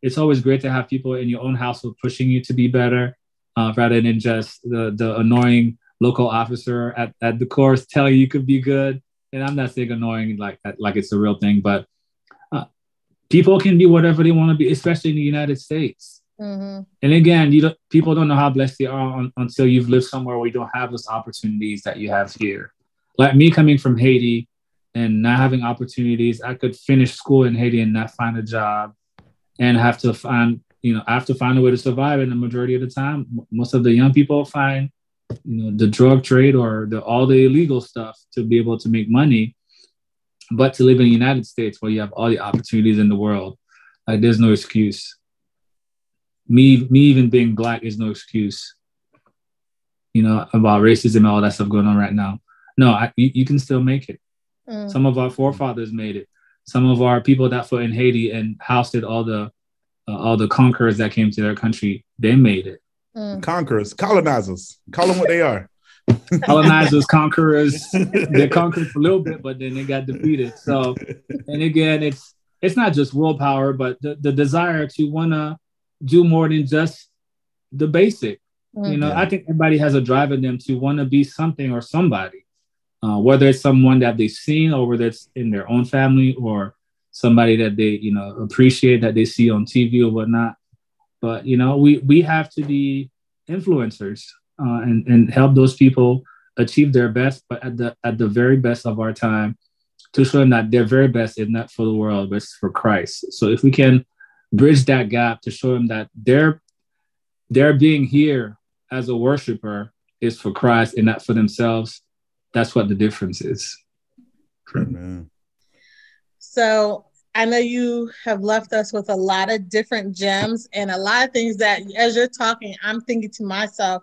it's always great to have people in your own household pushing you to be better uh, rather than just the, the annoying local officer at, at the corps telling you could be good. And I'm not saying annoying like like it's a real thing, but uh, people can be whatever they want to be, especially in the United States. Mm-hmm. And again, you don't, people don't know how blessed they are on, until you've lived somewhere where you don't have those opportunities that you have here. Like me coming from Haiti and not having opportunities, I could finish school in Haiti and not find a job and have to find, you know, I have to find a way to survive. And the majority of the time, most of the young people find, you know, the drug trade or the all the illegal stuff to be able to make money. But to live in the United States where you have all the opportunities in the world, like there's no excuse. Me, me even being black is no excuse. You know, about racism and all that stuff going on right now. No, I, you, you can still make it. Mm. Some of our forefathers made it some of our people that fought in Haiti and housed all the uh, all the conquerors that came to their country, they made it. Mm. Conquerors, colonizers, call them what they are. colonizers, conquerors. They conquered for a little bit, but then they got defeated. So, and again, it's it's not just willpower, but the, the desire to want to do more than just the basic. Mm. You know, yeah. I think everybody has a drive in them to want to be something or somebody uh, whether it's someone that they've seen or whether it's in their own family or somebody that they you know appreciate that they see on TV or whatnot. But you know, we we have to be influencers uh, and and help those people achieve their best, but at the at the very best of our time, to show them that their very best is not for the world, but it's for Christ. So if we can bridge that gap to show them that their their being here as a worshiper is for Christ and not for themselves, that's what the difference is. Amen. So I know you have left us with a lot of different gems and a lot of things that as you're talking, I'm thinking to myself,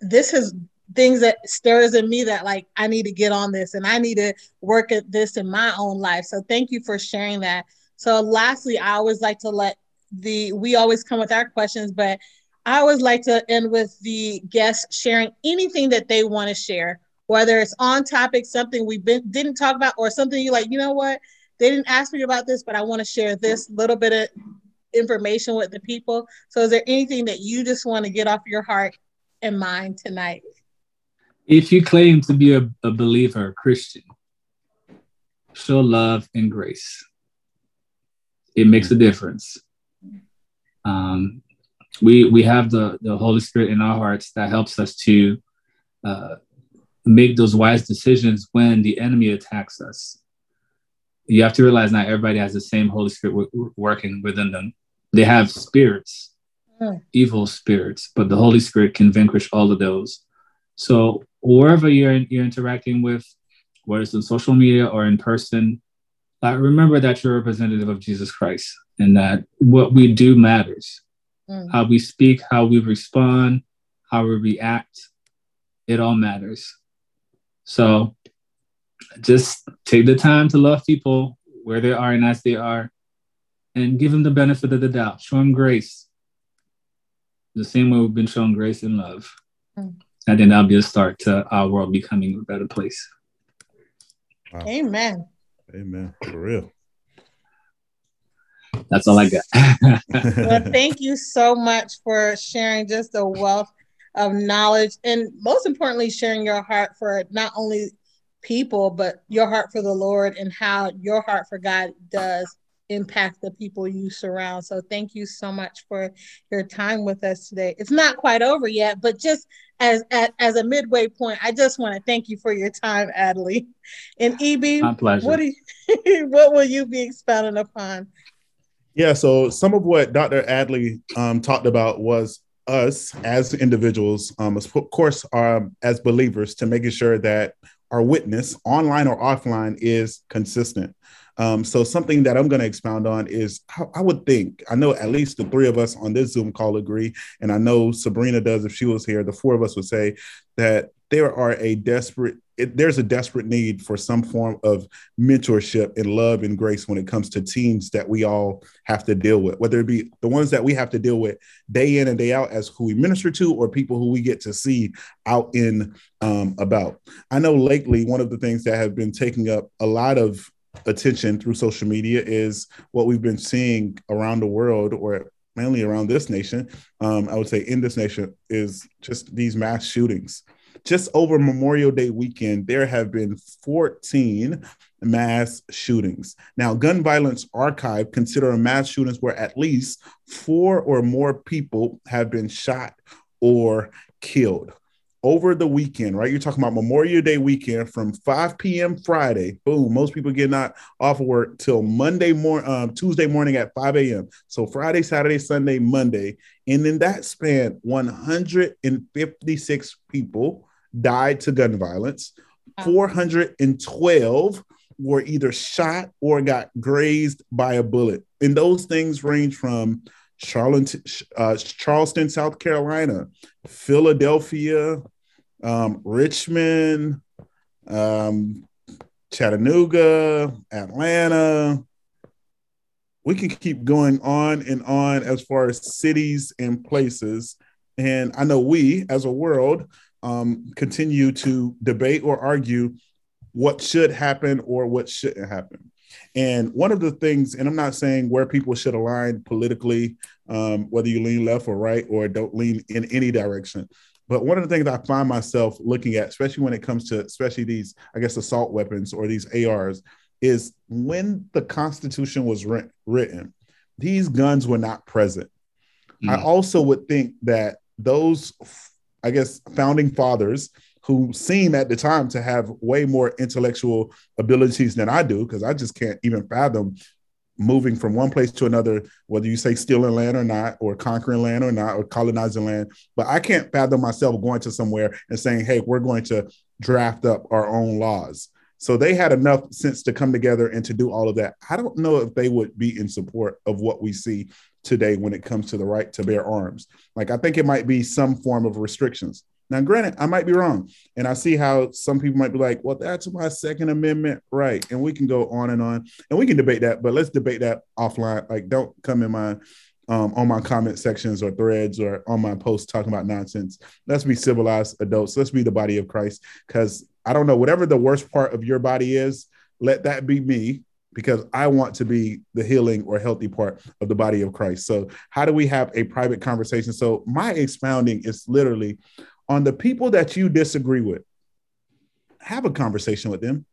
this is things that stirs in me that like I need to get on this and I need to work at this in my own life. So thank you for sharing that. So lastly, I always like to let the we always come with our questions, but I always like to end with the guests sharing anything that they want to share whether it's on topic, something we been, didn't talk about, or something you like, you know what, they didn't ask me about this, but I want to share this little bit of information with the people. So, is there anything that you just want to get off your heart and mind tonight? If you claim to be a, a believer, a Christian, show love and grace. It makes a difference. Um, we we have the the Holy Spirit in our hearts that helps us to uh, make those wise decisions when the enemy attacks us. You have to realize not everybody has the same Holy Spirit w- working within them. They have spirits, mm. evil spirits, but the Holy Spirit can vanquish all of those. So wherever you're you're interacting with, whether it's on social media or in person, uh, remember that you're a representative of Jesus Christ and that what we do matters. Mm. How we speak, how we respond, how we react, it all matters. So just take the time to love people where they are and as they are and give them the benefit of the doubt. Show them grace the same way we've been shown grace and love. Mm. And then that'll be a start to our world becoming a better place. Wow. Amen. Amen. For real. That's all I got. well, thank you so much for sharing just a wealth of knowledge and most importantly sharing your heart for not only people but your heart for the lord and how your heart for god does impact the people you surround so thank you so much for your time with us today it's not quite over yet but just as as, as a midway point i just want to thank you for your time adley and eb My pleasure. what, you, what will you be expounding upon yeah, so some of what Dr. Adley um, talked about was us as individuals, um, of course, um, as believers, to making sure that our witness, online or offline, is consistent. Um, so something that I'm going to expound on is how I would think. I know at least the three of us on this Zoom call agree, and I know Sabrina does if she was here. The four of us would say that there are a desperate it, there's a desperate need for some form of mentorship and love and grace when it comes to teens that we all have to deal with, whether it be the ones that we have to deal with day in and day out as who we minister to, or people who we get to see out in um, about. I know lately, one of the things that have been taking up a lot of attention through social media is what we've been seeing around the world or mainly around this nation. Um, I would say in this nation is just these mass shootings. Just over Memorial Day weekend, there have been 14 mass shootings. Now, Gun Violence Archive consider mass shootings where at least four or more people have been shot or killed over the weekend, right? You're talking about Memorial Day weekend from 5 p.m. Friday. Boom, most people get not off of work till Monday morning, um, Tuesday morning at 5 a.m. So Friday, Saturday, Sunday, Monday, and in that span, 156 people died to gun violence. 412 were either shot or got grazed by a bullet, and those things range from Charlotte, uh, Charleston, South Carolina, Philadelphia, um, Richmond, um, Chattanooga, Atlanta. We can keep going on and on as far as cities and places. And I know we, as a world, um, continue to debate or argue what should happen or what shouldn't happen. And one of the things, and I'm not saying where people should align politically, um, whether you lean left or right or don't lean in any direction, but one of the things I find myself looking at, especially when it comes to especially these, I guess, assault weapons or these ARs, is when the Constitution was written, these guns were not present. Mm. I also would think that those, I guess, founding fathers who seem at the time to have way more intellectual abilities than I do, because I just can't even fathom moving from one place to another, whether you say stealing land or not, or conquering land or not, or colonizing land. But I can't fathom myself going to somewhere and saying, hey, we're going to draft up our own laws. So they had enough sense to come together and to do all of that. I don't know if they would be in support of what we see today when it comes to the right to bear arms. Like, I think it might be some form of restrictions. Now, granted, I might be wrong. And I see how some people might be like, well, that's my Second Amendment right. And we can go on and on and we can debate that, but let's debate that offline. Like, don't come in my um, on my comment sections or threads or on my posts talking about nonsense. Let's be civilized adults. Let's be the body of Christ. Because I don't know, whatever the worst part of your body is, let that be me because I want to be the healing or healthy part of the body of Christ. So, how do we have a private conversation? So, my expounding is literally on the people that you disagree with, have a conversation with them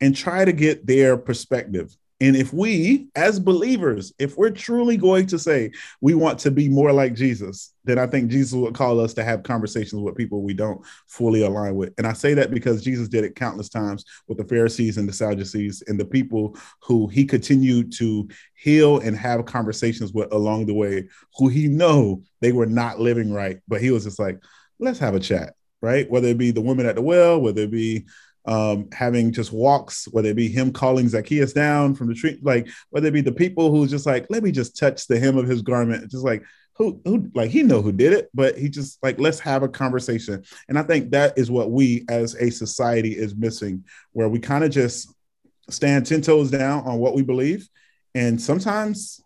and try to get their perspective. And if we, as believers, if we're truly going to say we want to be more like Jesus, then I think Jesus would call us to have conversations with people we don't fully align with. And I say that because Jesus did it countless times with the Pharisees and the Sadducees and the people who he continued to heal and have conversations with along the way, who he know they were not living right. But he was just like, let's have a chat, right? Whether it be the woman at the well, whether it be um, having just walks, whether it be him calling Zacchaeus down from the tree, like whether it be the people who just like, let me just touch the hem of his garment, just like who who like he know who did it, but he just like let's have a conversation. And I think that is what we as a society is missing, where we kind of just stand ten toes down on what we believe, and sometimes,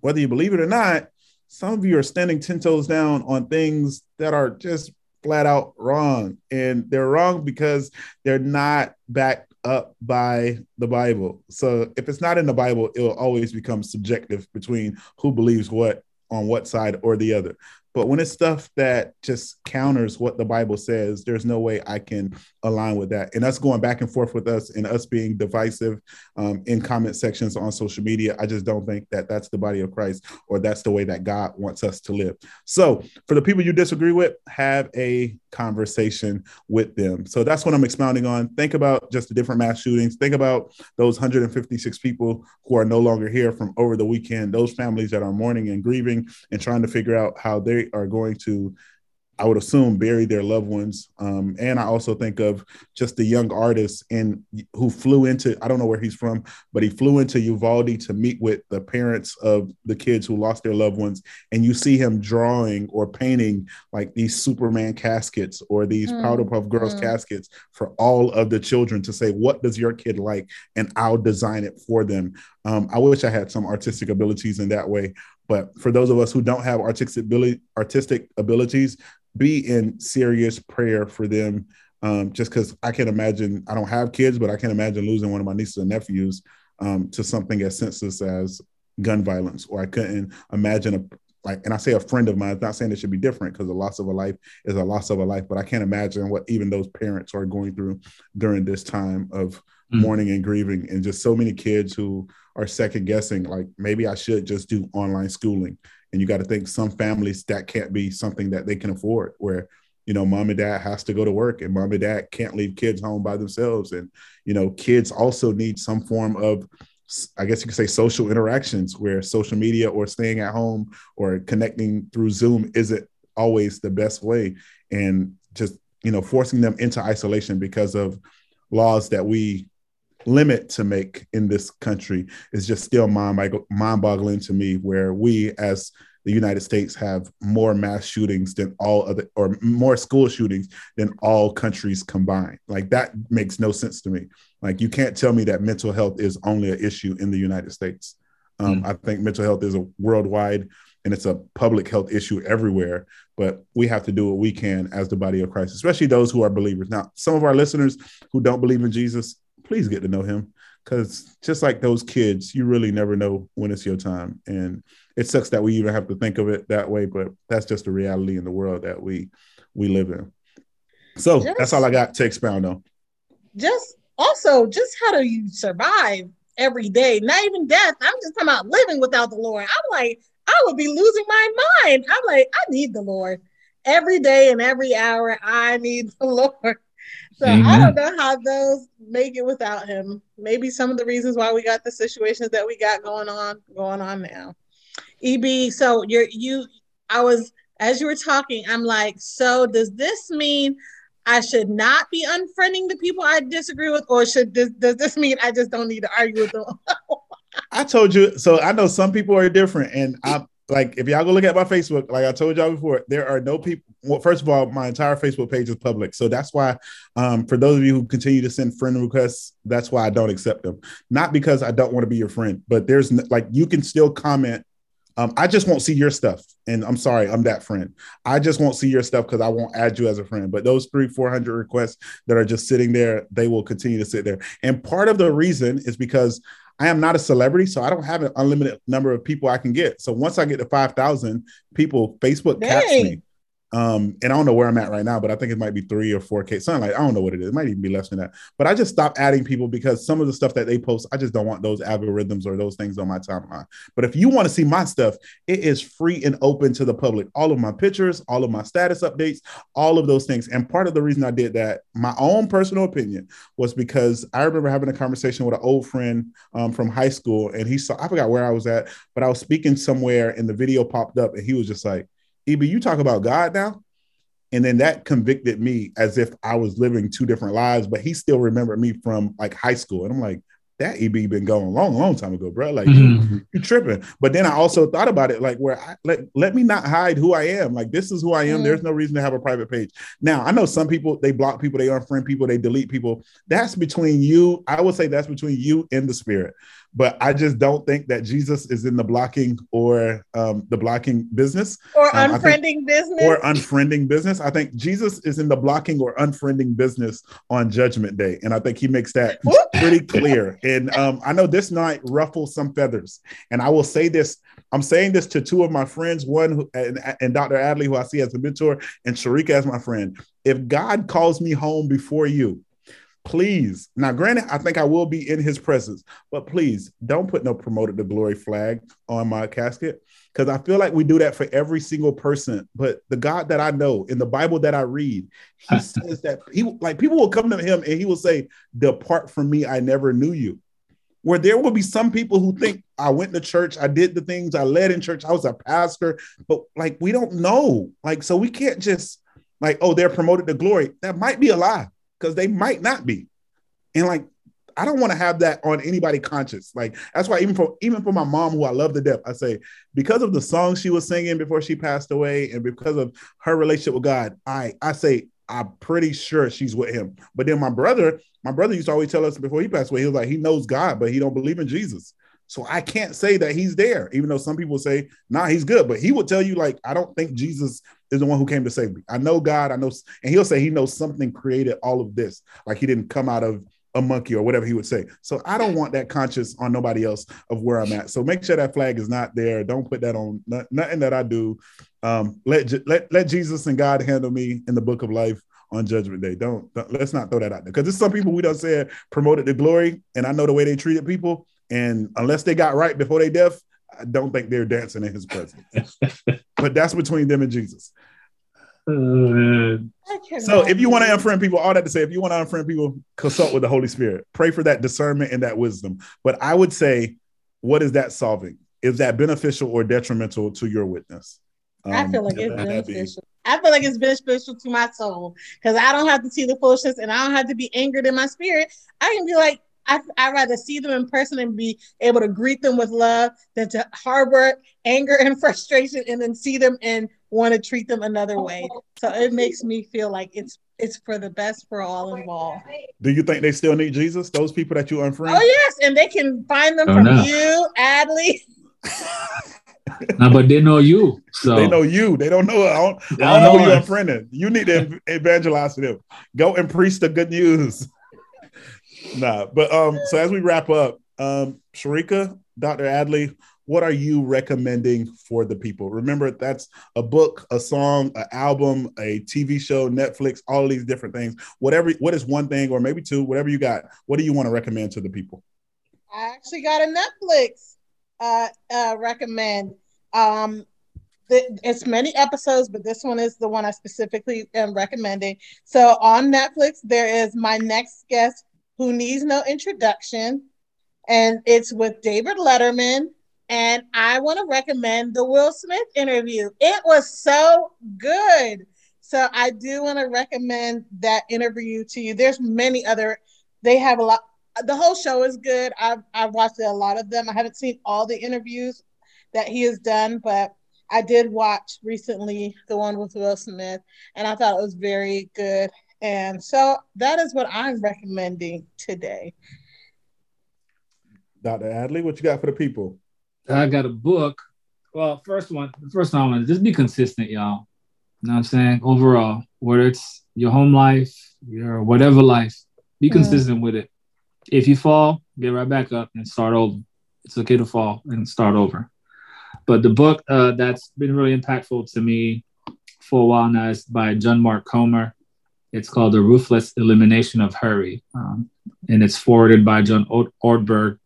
whether you believe it or not, some of you are standing 10 toes down on things that are just flat out wrong. And they're wrong because they're not backed up by the Bible. So if it's not in the Bible, it'll always become subjective between who believes what on what side or the other. But when it's stuff that just counters what the Bible says, there's no way I can align with that. And us going back and forth with us and us being divisive um, in comment sections on social media, I just don't think that that's the body of Christ or that's the way that God wants us to live. So for the people you disagree with, have a conversation with them. So that's what I'm expounding on. Think about just the different mass shootings. Think about those 156 people who are no longer here from over the weekend, those families that are mourning and grieving and trying to figure out how they are going to I would assume bury their loved ones. Um, and I also think of just the young artist and who flew into I don't know where he's from, but he flew into Uvalde to meet with the parents of the kids who lost their loved ones, and you see him drawing or painting like these Superman caskets or these mm. Powder Puff Girls mm. caskets for all of the children to say, "What does your kid like?" and I'll design it for them. Um, I wish I had some artistic abilities in that way, but for those of us who don't have artistic ability, artistic abilities, be in serious prayer for them Um, just because I can't imagine, I don't have kids, but I can't imagine losing one of my nieces and nephews um, to something as senseless as gun violence, or I couldn't imagine a like, and I say a friend of mine. It's not saying it should be different because the loss of a life is a loss of a life, but I can't imagine what even those parents are going through during this time of mm. mourning and grieving, and just so many kids who are second guessing. Like, maybe I should just do online schooling, and you got to think some families that can't be something that they can afford, where you know mom and dad has to go to work and mom and dad can't leave kids home by themselves and you know kids also need some form of I guess you could say social interactions where social media or staying at home or connecting through Zoom isn't always the best way. And just, you know, forcing them into isolation because of laws that we limit to make in this country is just still mind boggling to me where we as the United States have more mass shootings than all other or more school shootings than all countries combined. Like that makes no sense to me. Like you can't tell me that mental health is only an issue in the United States. Um, mm. I think mental health is a worldwide and it's a public health issue everywhere. But we have to do what we can as the body of Christ, especially those who are believers. Now, some of our listeners who don't believe in Jesus, please get to know him because just like those kids, you really never know when it's your time. And it sucks that we even have to think of it that way, but that's just the reality in the world that we we live in. So just, that's all I got to expound on. Just also just how do you survive every day? Not even death. I'm just talking about living without the Lord. I'm like, I would be losing my mind. I'm like, I need the Lord every day and every hour. I need the Lord. So mm-hmm. I don't know how those make it without him. Maybe some of the reasons why we got the situations that we got going on going on now. EB, so you're you I was as you were talking, I'm like, so does this mean I should not be unfriending the people I disagree with, or should this does this mean I just don't need to argue with them? I told you, so I know some people are different, and I like if y'all go look at my Facebook, like I told y'all before, there are no people. Well, first of all, my entire Facebook page is public, so that's why. Um, for those of you who continue to send friend requests, that's why I don't accept them. Not because I don't want to be your friend, but there's like you can still comment um, I just won't see your stuff. And I'm sorry, I'm that friend. I just won't see your stuff because I won't add you as a friend. But those three, 400 requests that are just sitting there, they will continue to sit there. And part of the reason is because I am not a celebrity, so I don't have an unlimited number of people I can get. So once I get to 5,000 people, Facebook Dang. caps me. Um, and I don't know where I'm at right now, but I think it might be three or four K, something like I don't know what it is. It might even be less than that. But I just stopped adding people because some of the stuff that they post, I just don't want those algorithms or those things on my timeline. But if you want to see my stuff, it is free and open to the public. All of my pictures, all of my status updates, all of those things. And part of the reason I did that, my own personal opinion, was because I remember having a conversation with an old friend um, from high school, and he saw I forgot where I was at, but I was speaking somewhere, and the video popped up, and he was just like EB, you talk about God now? And then that convicted me as if I was living two different lives, but he still remembered me from like high school. And I'm like, that EB been going a long, long time ago, bro. Like mm-hmm. you, you, tripping. But then I also thought about it, like where I, let let me not hide who I am. Like this is who I am. Mm-hmm. There's no reason to have a private page. Now I know some people they block people, they unfriend people, they delete people. That's between you. I would say that's between you and the spirit but I just don't think that Jesus is in the blocking or um, the blocking business or um, unfriending think, business or unfriending business. I think Jesus is in the blocking or unfriending business on Judgment Day, and I think he makes that pretty clear. And um, I know this night ruffles some feathers, and I will say this. I'm saying this to two of my friends, one who, and, and Dr. Adley, who I see as a mentor, and Sharika as my friend. If God calls me home before you, please now granted i think i will be in his presence but please don't put no promoted to glory flag on my casket because i feel like we do that for every single person but the god that i know in the bible that i read he says that he like people will come to him and he will say depart from me i never knew you where there will be some people who think I went to church, I did the things I led in church, I was a pastor, but like we don't know. Like, so we can't just like, oh, they're promoted to glory. That might be a lie because they might not be. And like, I don't want to have that on anybody conscious. Like that's why even for even for my mom, who I love to death, I say because of the song she was singing before she passed away, and because of her relationship with God, I I say I'm pretty sure she's with him. But then my brother, my brother used to always tell us before he passed away, he was like, he knows God, but he don't believe in Jesus. So I can't say that he's there, even though some people say, nah, he's good. But he would tell you, like, I don't think Jesus is the one who came to save me. I know God, I know, and he'll say he knows something created all of this. Like he didn't come out of a monkey or whatever he would say. So I don't want that conscious on nobody else of where I'm at. So make sure that flag is not there. Don't put that on nothing that I do. Um, let let let Jesus and God handle me in the book of life on Judgment Day. Don't, don't let's not throw that out there because there's some people we don't say promoted the glory, and I know the way they treated people. And unless they got right before they death, I don't think they're dancing in His presence. but that's between them and Jesus. Uh, so if you want to unfriend people, all that to say, if you want to unfriend people, consult with the Holy Spirit. Pray for that discernment and that wisdom. But I would say, what is that solving? Is that beneficial or detrimental to your witness? Um, I feel like it's beneficial. I feel like it's beneficial to my soul because I don't have to see the foolishness and I don't have to be angered in my spirit. I can be like, I, I'd rather see them in person and be able to greet them with love than to harbor anger and frustration and then see them and want to treat them another way. So it makes me feel like it's it's for the best for all involved. Do you think they still need Jesus? Those people that you unfriend? Oh yes, and they can find them oh, from no. you, Adley. no, but they know you. So they know you. They don't know. I don't, I don't, I don't know, know you unfriended. You need to evangelize to them. Go and preach the good news. Nah, but um, so as we wrap up, um, Sharika, Dr. Adley, what are you recommending for the people? Remember, that's a book, a song, an album, a TV show, Netflix, all these different things. Whatever, what is one thing, or maybe two, whatever you got. What do you want to recommend to the people? I actually got a Netflix uh, uh, recommend. Um, it's many episodes, but this one is the one I specifically am recommending. So on Netflix, there is my next guest who needs no introduction, and it's with David Letterman and I want to recommend the Will Smith interview. It was so good. So I do want to recommend that interview to you. There's many other. They have a lot. The whole show is good. I've I've watched a lot of them. I haven't seen all the interviews that he has done, but I did watch recently the one with Will Smith, and I thought it was very good. And so that is what I'm recommending today. Dr. Adley, what you got for the people? I got a book. Well, first one, the first one, I just be consistent, y'all. You know what I'm saying? Overall, whether it's your home life, your whatever life, be consistent with it. If you fall, get right back up and start over. It's okay to fall and start over. But the book uh, that's been really impactful to me for a while now is by John Mark Comer. It's called The Ruthless Elimination of Hurry. Um, and it's forwarded by John Ortberg.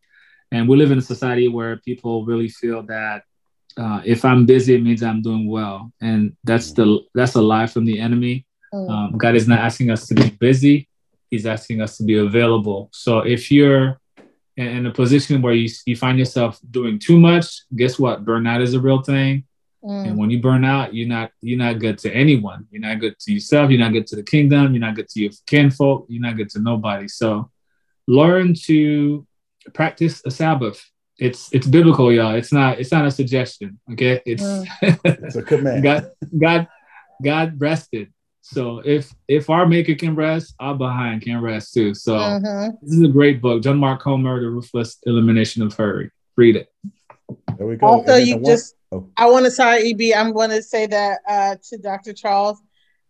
And we live in a society where people really feel that uh, if I'm busy, it means I'm doing well, and that's the that's a lie from the enemy. Mm. Um, God is not asking us to be busy; He's asking us to be available. So if you're in a position where you, you find yourself doing too much, guess what? Burnout is a real thing. Mm. And when you burn out, you're not you're not good to anyone. You're not good to yourself. You're not good to the kingdom. You're not good to your kinfolk. You're not good to nobody. So learn to practice a Sabbath. It's it's biblical, y'all. It's not it's not a suggestion. Okay, it's mm. it's a command. God God God rested. So if if our maker can rest, our behind can rest too. So mm-hmm. this is a great book. John Mark Comer, The Ruthless Elimination of Hurry. Read it. There we go. Also, you just oh. I want to sorry, EB. I'm going to say that uh, to Dr. Charles.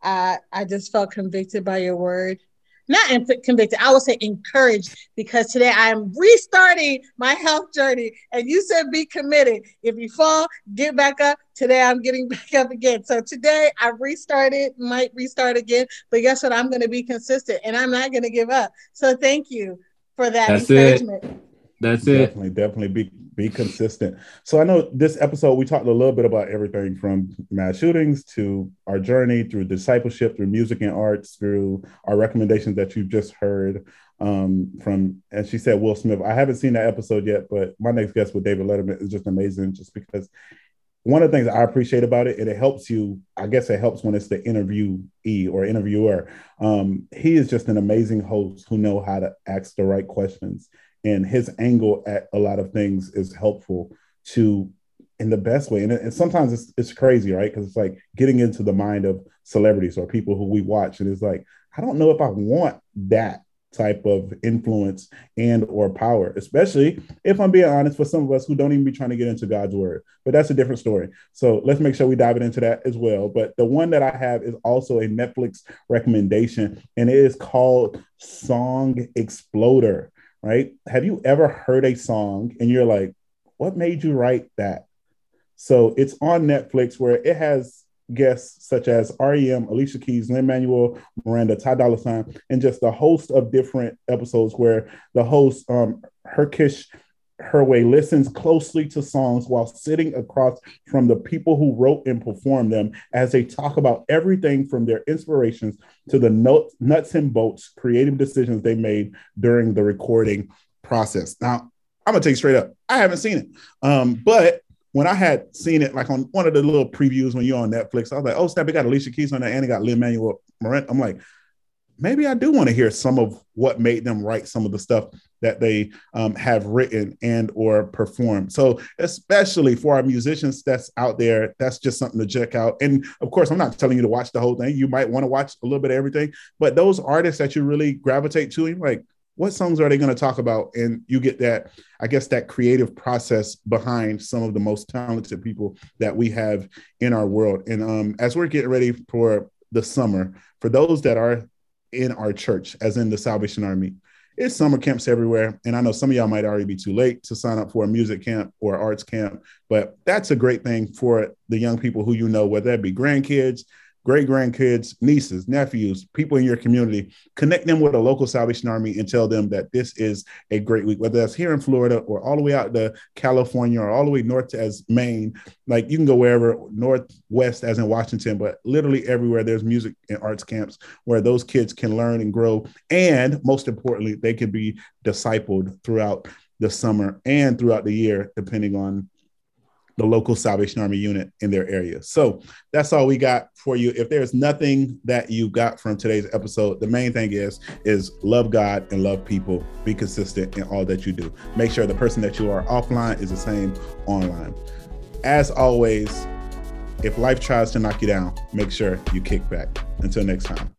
Uh, I just felt convicted by your word not convicted, I would say encouraged because today I am restarting my health journey. And you said be committed. If you fall, get back up. Today I'm getting back up again. So today I restarted, might restart again, but guess what? I'm going to be consistent and I'm not going to give up. So thank you for that That's encouragement. It. That's it. Definitely, definitely be be consistent. So I know this episode we talked a little bit about everything from mass shootings to our journey through discipleship, through music and arts, through our recommendations that you've just heard um, from. And she said Will Smith. I haven't seen that episode yet, but my next guest with David Letterman is just amazing, just because one of the things I appreciate about it, and it helps you, I guess it helps when it's the interviewee or interviewer. Um, he is just an amazing host who know how to ask the right questions and his angle at a lot of things is helpful to in the best way. And, and sometimes it's, it's crazy right? Because it's like getting into the mind of celebrities or people who we watch and it's like i don't know if i want that type of influence and or power especially if i'm being honest for some of us who don't even be trying to get into god's word but that's a different story. So let's make sure we dive into that as well. But the one that i have is also a netflix recommendation and it is called song exploder right? Have you ever heard a song and you're like what made you write that? So it's on netflix where it has guests such as REM, Alicia Keys, Lin-Manuel Miranda, Ty Dolla Sign, and just a host of different episodes where the host, um, Herkish Hirway, listens closely to songs while sitting across from the people who wrote and performed them as they talk about everything from their inspirations to the nuts and bolts creative decisions they made during the recording process. Now, I'm gonna take straight up. I haven't seen it, um, but when I had seen it like on one of the little previews when you're on Netflix, I was like, oh snap, it got Alicia Keys on there and it got Lin-Manuel Miranda. I'm like, maybe I do want to hear some of what made them write some of the stuff that they um, have written and or performed. So especially for our musicians that's out there, that's just something to check out. And of course, I'm not telling you to watch the whole thing. You might want to watch a little bit of everything, but those artists that you really gravitate to, like what songs are they going to talk about and you get that i guess that creative process behind some of the most talented people that we have in our world and um, as we're getting ready for the summer for those that are in our church as in the salvation army. It's summer camps everywhere and i know some of y'all might already be too late to sign up for a music camp or arts camp but that's a great thing for the young people who you know whether that be grandkids great grandkids, nieces, nephews, people in your community, connect them with a local Salvation Army and tell them that this is a great week, whether that's here in Florida or all the way out to California or all the way north as Maine. Like you can go wherever, northwest as in Washington, but literally everywhere there's music and arts camps where those kids can learn and grow. And most importantly, they can be discipled throughout the summer and throughout the year, depending on the local Salvation Army unit in their area. So that's all we got for you. If there's nothing that you got from today's episode, the main thing is is love God and love people. Be consistent in all that you do. Make sure the person that you are offline is the same online. As always, if life tries to knock you down, make sure you kick back. Until next time.